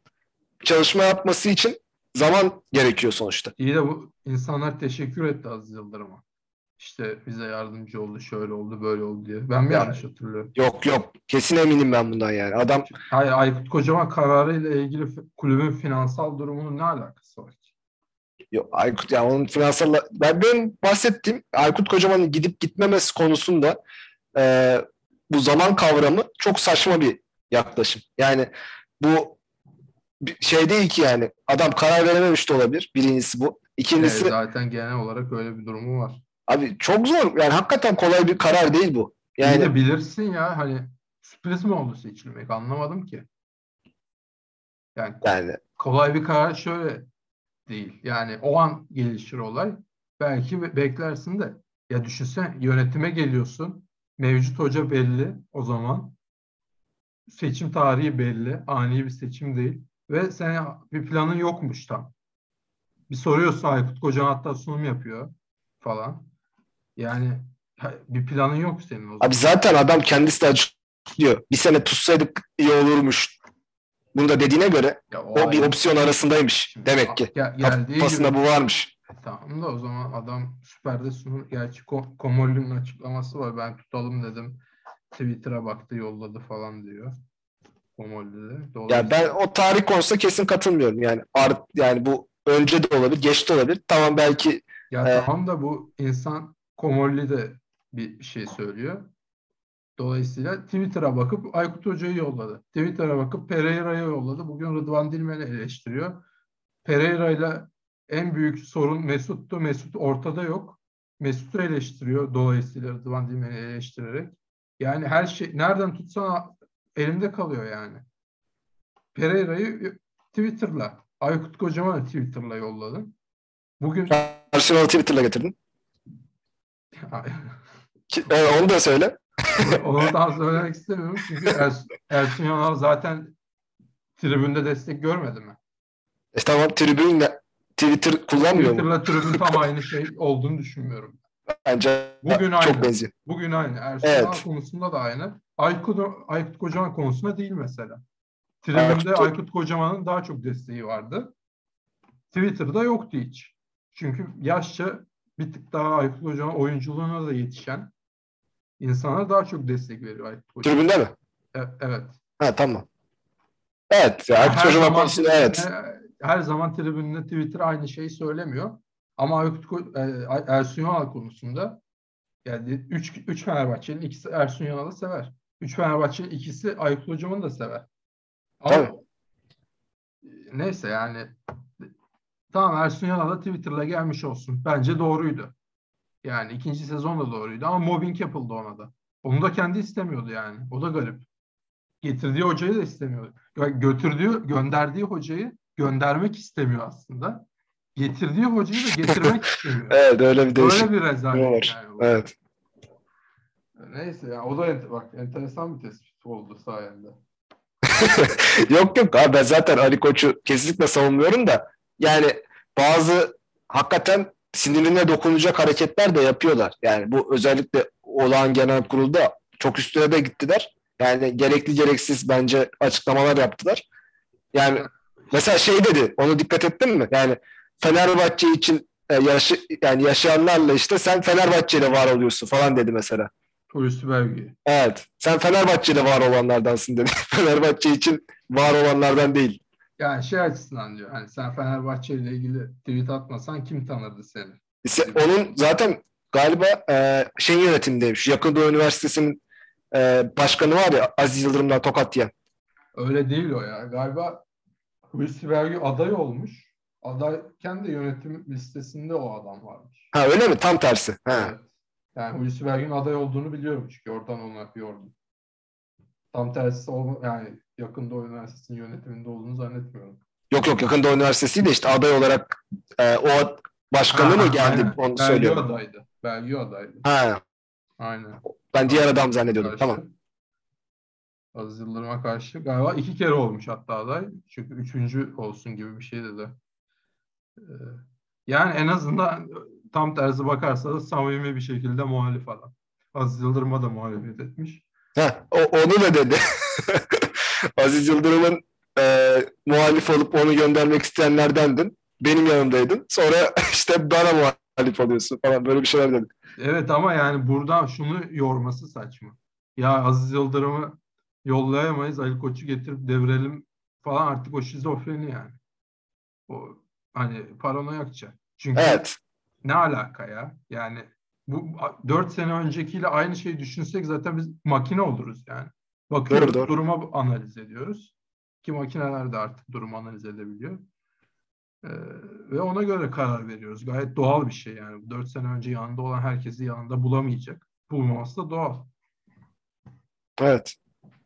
çalışma yapması için zaman gerekiyor sonuçta. İyi de bu insanlar teşekkür etti Aziz Yıldırım'a. İşte bize yardımcı oldu, şöyle oldu, böyle oldu diye. Ben mi Ya- yanlış hatırlıyorum? Yok yok. Kesin eminim ben bundan yani. Adam Hayır, Aykut Kocaman kararıyla ilgili kulübün finansal durumunun ne alakası var? Yok Aykut ya onun finansal ben benim bahsettiğim Aykut Kocaman'ın gidip gitmemesi konusunda e, bu zaman kavramı çok saçma bir yaklaşım. Yani bu şey değil ki yani adam karar verememiş de olabilir. Birincisi bu. İkincisi Evet, zaten genel olarak öyle bir durumu var. abi çok zor. Yani hakikaten kolay bir karar değil bu. Yani de bilirsin ya hani sürpriz mi oldu seçilmek anlamadım ki. Yani yani kolay bir karar şöyle değil. Yani o an gelişir olay. Belki be- beklersin de. Ya düşünsen yönetime geliyorsun. Mevcut hoca belli o zaman. Seçim tarihi belli. Ani bir seçim değil. Ve sen bir planın yokmuş tam. Bir soruyorsun Aykut Kocaman hatta sunum yapıyor falan. Yani bir planın yok senin o zaman. abi zaten adam kendisi de açıklıyor. Bir sene tutsaydık iyi olurmuş. Bunu da dediğine göre Ya o bir ayrı- opsiyon arasındaymış Şimdi demek ki. geldiği Kafasında gibi- bu varmış. Tamam da o zaman adam süperde sunum. Gerçi Ko- Komolli'nin açıklaması var. Ben tutalım dedim. Twitter'a baktı yolladı falan diyor. Komolli'de. Ya Dolayısıyla ben o tarih konusunda kesin katılmıyorum. Yani art yani bu önce de olabilir, geç de olabilir. Tamam belki ya e- tamam da bu insan Komolli de bir bir şey söylüyor. Dolayısıyla Twitter'a bakıp Aykut Hoca'yı yolladı. Twitter'a bakıp Pereira'yı yolladı. Bugün Rıdvan Dilmen'i eleştiriyor. Pereira'yla en büyük sorun Mesut'tu. Mesut ortada yok. Mesut'u eleştiriyor dolayısıyla Rıdvan Dilmen'i eleştirerek. Yani her şey nereden tutsan elimde kalıyor yani. Pereira'yı Twitter'la, Aykut Kocaman'ı Twitter'la yolladım. Bugün Arsenal'ı Twitter'la getirdin. E, onu da söyle. (laughs) Onu daha söylemek istemiyorum çünkü Ersun, Ersun Yanal zaten tribünde destek görmedi mi? E, tamam tribünle Twitter kullanmıyor mu? Twitter'la tribün tam aynı şey olduğunu düşünmüyorum. Bence Bugün çok aynı. benziyor. Bugün aynı. Ersun Evet. Yanal konusunda da aynı. Aykut, Aykut Kocaman konusunda değil mesela. Tribünde Aykut- Aykut Kocaman'ın daha çok desteği vardı. Twitter'da yoktu hiç. Çünkü yaşça bir tık daha Aykut Kocaman oyunculuğuna da yetişen insanlar daha çok destek veriyor Aykut Kocaman. Tribünde mi? E- Evet. Ha tamam. Evet. Ya, Aykut zaman, konusunda evet. her zaman tribünde Twitter aynı şeyi söylemiyor. Ama Aykut e, Ersun Yanal konusunda yani 3 3 Fenerbahçe'nin ikisi Ersun Yanal'ı sever. 3 Fenerbahçe'nin ikisi Aykut Kocaman'ı da sever. Ama Tabii. neyse yani tamam Ersun Yanal da Twitter'la gelmiş olsun. Bence doğruydu. Yani ikinci sezon da doğruydu ama mobbing yapıldı ona da. Onu da kendi istemiyordu yani. O da garip. Getirdiği hocayı da istemiyor. Gö- Götürdüğü, gönderdiği hocayı göndermek istemiyor aslında. Getirdiği hocayı da getirmek istemiyor. (laughs) Evet öyle bir değişik. Öyle bir rezalet var. yani. bu. Evet. Neyse ya o da bak enteresan bir tespit oldu sayende. (laughs) yok yok abi ben zaten Ali Koç'u kesinlikle savunmuyorum da yani bazı hakikaten sinirine dokunacak hareketler de yapıyorlar. Yani bu özellikle olağan genel kurulda çok üstüne de gittiler. Yani gerekli gereksiz bence açıklamalar yaptılar. Yani mesela şey dedi onu dikkat ettin mi? Yani Fenerbahçe için e, yaşı, yani yaşayanlarla işte sen Fenerbahçe'yle var oluyorsun falan dedi mesela. Hulusi Belge. Evet. Sen Fenerbahçe'de var olanlardansın dedi. (laughs) Fenerbahçe için var olanlardan değil. Yani şey açısından diyor. Hani sen Fenerbahçe ile ilgili tweet atmasan kim tanırdı seni? Onun zaten galiba e, şeyin yönetimindeymiş. Yakın Doğu Üniversitesi'nin e, başkanı var ya Aziz Yıldırım'dan tokat yiyen. Öyle değil o ya. Galiba Hulusi Belgü aday olmuş. Adayken de yönetim listesinde o adam varmış. Ha öyle mi? Tam tersi. Ha. Evet. Yani Hulusi Belgü'nün aday olduğunu biliyorum çünkü oradan ona yordum. Tam tersi olma, yani yakında üniversitesinin yönetiminde olduğunu zannetmiyorum. Yok yok yakında üniversitesi de işte aday olarak e, o başkanlığı mı geldi aynen. onu Belgü söylüyorum. adaydı. Belgü adaydı. Ha, Aynen. ben diğer adam zannediyordum. Karşı. Tamam. Aziz Yıldırım'a karşı. Galiba iki kere olmuş hatta aday. Çünkü üçüncü olsun gibi bir şey dedi. Ee, Yani en azından tam tersi bakarsanız samimi bir şekilde muhalif adam. Aziz Yıldırım'a da muhalefet etmiş. Heh, o, onu da dedi. (laughs) Aziz Yıldırım'ın e, muhalif olup onu göndermek isteyenlerdendin. Benim yanımdaydın. Sonra (laughs) işte bana muhalif oluyorsun falan böyle bir şeyler dedi. Evet ama yani buradan şunu yorması saçma. Ya Aziz Yıldırım'ı yollayamayız. Ali Koç'u getirip devirelim falan artık o şizofreni yani. O hani paranoyakça. Çünkü Evet. ne alaka ya? Yani bu 4 sene öncekiyle aynı şeyi düşünsek zaten biz makine oluruz yani. Bakıyoruz Doğru, doğru. duruma analiz ediyoruz. Ki makineler de artık durumu analiz edebiliyor. Ee, ve ona göre karar veriyoruz. Gayet doğal bir şey yani. 4 sene önce yanında olan herkesi yanında bulamayacak. Bulmaması da doğal. Evet.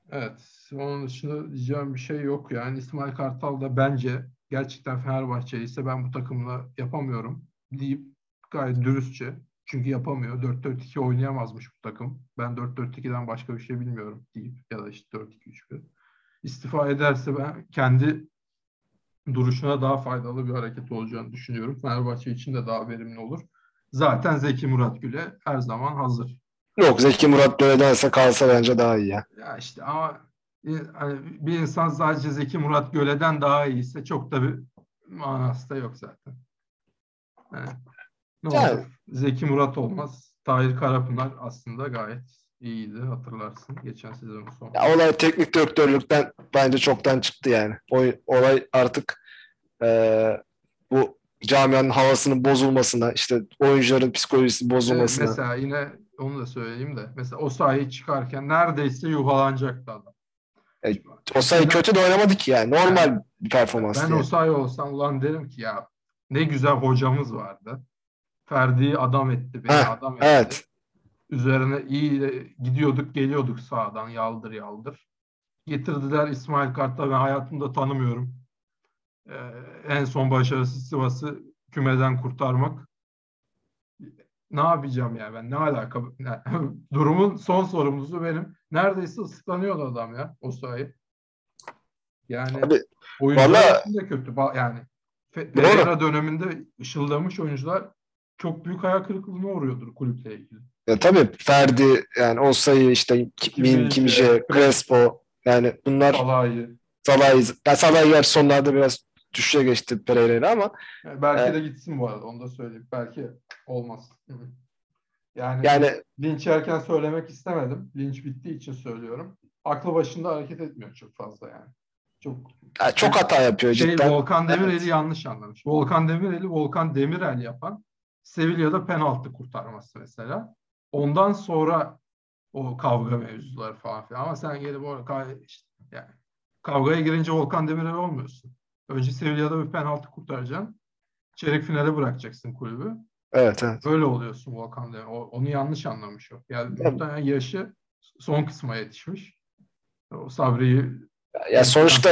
Evet. Onun dışında diyeceğim bir şey yok. Yani İsmail Kartal da bence gerçekten Fenerbahçe ise ben bu takımla yapamıyorum deyip gayet dürüstçe çünkü yapamıyor. 4-4-2 oynayamazmış bu takım. Ben 4-4-2'den başka bir şey bilmiyorum deyip ya da işte 4-2-3-1. İstifa ederse ben kendi duruşuna daha faydalı bir hareket olacağını düşünüyorum. Fenerbahçe için de daha verimli olur. Zaten Zeki Murat Gül'e her zaman hazır. Yok Zeki Murat böyledense kalsa bence daha iyi ya. Ya işte ama bir- hani bir insan sadece Zeki Murat Göle'den daha iyiyse çok da bir manası da yok zaten. Yani, ne Yani- olur? Zeki Murat olmaz. Tahir Karapınar aslında gayet iyiydi hatırlarsın geçen sezonun sonu. Ya olay teknik direktörlükten bence çoktan çıktı yani. O, olay artık e, bu camianın havasının bozulmasına, işte oyuncuların psikolojisi Evet, bozulmasına. mesela yine onu da söyleyeyim de mesela o sahayı çıkarken neredeyse yuhalanacaktı adam. o sayı kötü de oynamadı ki yani. Normal bir performans. Ben o sahi olsam ulan derim ki ya ne güzel hocamız vardı. Ferdi'yi adam etti, beni Heh, adam etti. Evet. Üzerine iyi gidiyorduk geliyorduk sağdan yaldır yaldır. Getirdiler İsmail Kartal ben hayatımda tanımıyorum. Ee, en son başarısı Sivas'ı kümeden kurtarmak. Ne yapacağım ya ben ne alaka? Yani (laughs) Durumun son sorumlusu benim. Neredeyse ıslıklanıyordu adam ya o sayı. Yani Abi, oyuncular valla- de kötü. Yani Fe- Doğru. Pereira döneminde ışıldamış oyuncular çok büyük hayal kırıklığına uğruyordur kulüple ilgili. Ya tabii Ferdi yani o sayı işte Min, Kimje, Crespo yani bunlar Salah'ı. Salah'ı ya Salah gerçi sonlarda biraz düşüşe geçti Pereira'yla ama Yani belki Evet. de gitsin bu arada onu da söyleyeyim. Belki olmaz. Yani, yani linç yerken söylemek istemedim. Linç bittiği için söylüyorum. Aklı başında hareket etmiyor çok fazla yani. Çok ya çok hata yapıyor şey cidden. Volkan Demirel'i Evet. yanlış anlamış. Volkan Demirel'i Volkan Demirel yapan Sevilla'da penaltı kurtarması mesela. Ondan sonra o kavga mevzuları falan filan. Ama sen gelip o ka- işte yani kavgaya girince Volkan Demirel olmuyorsun. Önce Sevilla'da bir penaltı kurtaracaksın. Çeyrek finale bırakacaksın kulübü. Evet, evet. Öyle oluyorsun Volkan Demirel. O- onu yanlış anlamış o. Yani Evet. muhtemelen yaşı son kısma yetişmiş. O Sabri'yi Ya sonuçta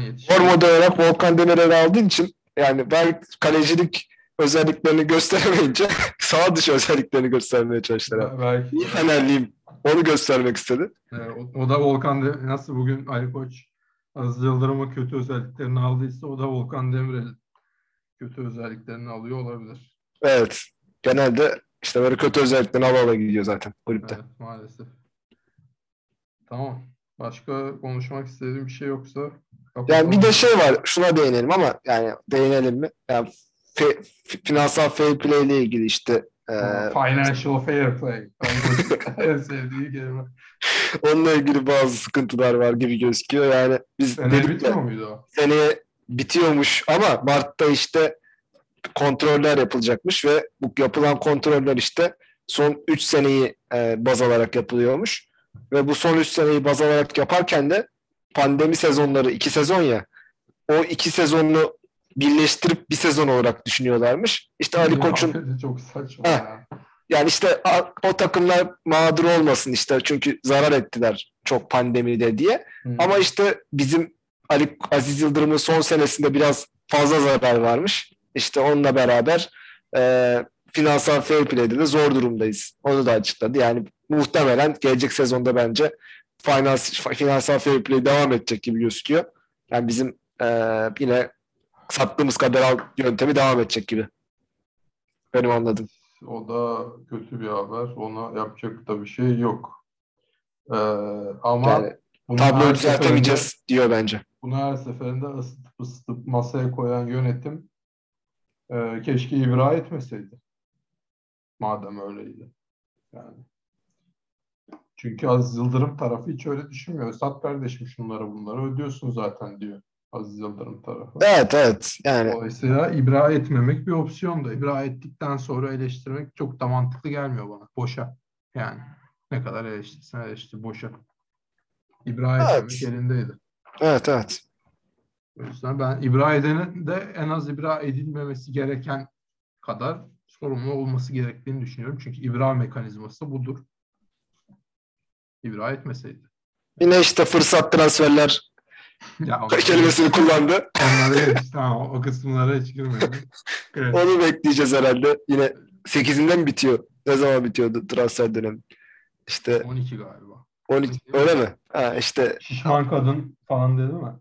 yetişmiş. rol model olarak Volkan Demirel'i aldığın için yani ben kalecilik özelliklerini gösteremeyince (laughs) sağ dışı özelliklerini göstermeye çalıştılar. abi. Belki. İyi Fenerliyim. Onu göstermek istedi. Ee, o, o da Volkan nasıl bugün Ali Koç Aziz Yıldırım'ın kötü özelliklerini aldıysa o da Volkan Demirel'in kötü özelliklerini alıyor olabilir. Evet. Genelde işte böyle kötü özelliklerini ala ala gidiyor zaten kulüpte. Evet maalesef. Tamam. Başka konuşmak istediğim bir şey yoksa Yani bir de şey var. Şuna değinelim ama yani değinelim mi? Yani fe- fi- finansal fair play ile ilgili işte e, Financial fair play. (laughs) en sevdiği kelime. onunla ilgili bazı sıkıntılar var gibi gözüküyor. Yani biz Sene dedik ya, bitiyor muydu o? seneye bitiyormuş ama Mart'ta işte kontroller yapılacakmış ve bu yapılan kontroller işte son 3 seneyi e, baz alarak yapılıyormuş. Ve bu son 3 seneyi baz alarak yaparken de pandemi sezonları 2 sezon ya o iki sezonunu birleştirip bir sezon olarak düşünüyorlarmış. İşte Ali Koç'un çok saçma Heh. ya. yani işte o takımlar mağdur olmasın işte çünkü zarar ettiler çok pandemide diye. Hı. Ama işte bizim Ali Aziz Yıldırım'ın son senesinde biraz fazla zarar varmış. İşte onunla beraber e, finansal fair play'de de zor durumdayız. Onu da açıkladı. Yani muhtemelen gelecek sezonda bence finans, finansal fair play devam edecek gibi gözüküyor. Yani bizim e, yine sattığımız kadar al yöntemi devam edecek gibi. Benim anladığım. O da kötü bir haber. Ona yapacak da bir şey yok. Ee, ama Yani tabloyu seferinde- düzeltemeyeceğiz diyor bence. Bunu her seferinde ısıtıp ısıtıp masaya koyan yönetim e, keşke ibra etmeseydi. Madem öyleydi. Yani. Çünkü Aziz Yıldırım tarafı hiç öyle düşünmüyor. Sat kardeşim şunları bunları ödüyorsun zaten diyor Aziz Yıldırım tarafı. Evet evet. Yani Dolayısıyla ibra etmemek bir opsiyon da. İbra ettikten sonra eleştirmek çok da mantıklı gelmiyor bana. Boşa. Yani ne kadar eleştirsen eleştir boşa. İbra Evet. etmemek elindeydi. evet evet. O yüzden ben ibra edenin de en az ibra edilmemesi gereken kadar sorumlu olması gerektiğini düşünüyorum. Çünkü ibra mekanizması budur. İbra etmeseydi. Yine işte fırsat transferler Ya (laughs) o- kelimesini kullandı. Onlara tamam, o kısımlara hiç girmedim. Evet. Onu bekleyeceğiz herhalde. Yine 8'inde mi bitiyor? Ne zaman bitiyordu transfer dönemi? İşte 12 galiba. 12 öyle mi? Ha işte Şişman kadın falan dedi mi?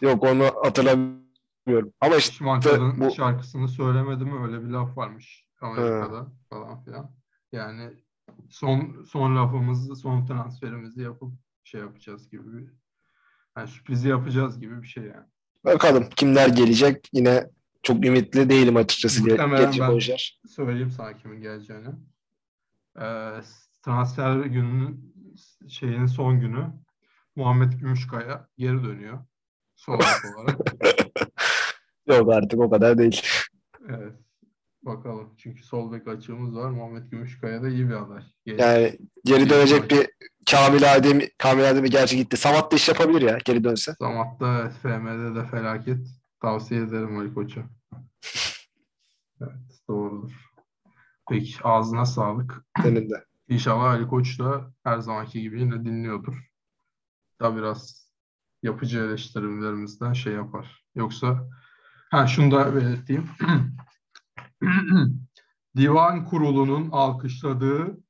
yok onu hatırlamıyorum. Ama işte Şişman kadın bu- şarkısını söylemedi mi? Öyle bir laf varmış Amerika'da falan filan. Yani son son lafımızı, son transferimizi yapıp şey yapacağız gibi bir yani sürprizi yapacağız gibi bir şey yani. bakalım kimler gelecek. Yine çok ümitli değilim açıkçası. ge- Muhtemelen Gelecek ben- oyuncular. Söyleyeyim sana kimin geleceğini. Ee, transfer gününün şeyin son günü Muhammed Gümüşkaya geri dönüyor. Sol (laughs) olarak. (laughs) Yok artık o kadar değil. Evet. Bakalım. Çünkü sol bek açığımız var. Muhammed Gümüşkaya da iyi bir aday. Gelecek. Yani geri dönecek bir Kamil Ademi, Kamil Ademi gerçi gitti. Samat da iş yapabilir ya geri dönse. Samat'ta evet, FM'de de felaket. Tavsiye ederim Ali Koç'a. (laughs) Evet, doğrudur. Peki, ağzına sağlık. Senin de. (clears throat) İnşallah Ali Koç da her zamanki gibi yine dinliyordur. Da biraz yapıcı eleştirilerimizden şey yapar. Yoksa ha şunu da belirteyim. (clears throat) Divan kurulunun alkışladığı,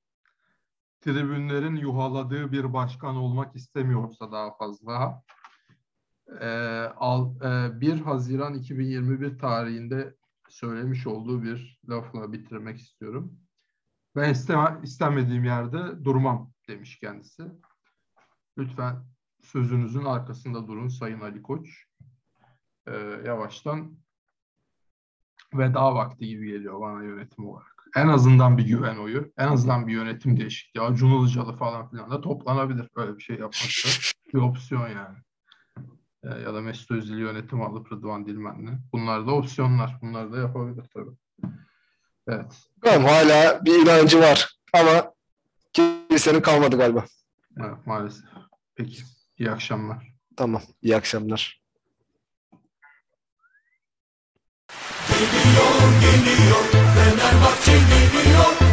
tribünlerin yuhaladığı bir başkan olmak istemiyorsa daha fazla e, al, e, 1 Haziran 2021 tarihinde söylemiş olduğu bir lafla bitirmek istiyorum. Ben isteme, istemediğim yerde durmam demiş kendisi. Lütfen sözünüzün arkasında durun Sayın Ali Koç. Ee, yavaştan veda vakti gibi geliyor bana yönetim olarak. En azından bir güven oyu, en azından bir yönetim değişikliği. Acun Ilıcalı falan filan da toplanabilir böyle bir şey yapmakta. (laughs) bir opsiyon yani. Ee, ya da Mesut Özil yönetim alıp Rıdvan Dilmen'le. Bunlar da opsiyonlar. Bunlar da yapabilir tabii. Evet. Tamam hala bir inancı var ama kimsenin kalmadı galiba. Evet maalesef. Peki. İyi akşamlar. Tamam. İyi akşamlar. Geliyor geliyor Fenerbahçe geliyor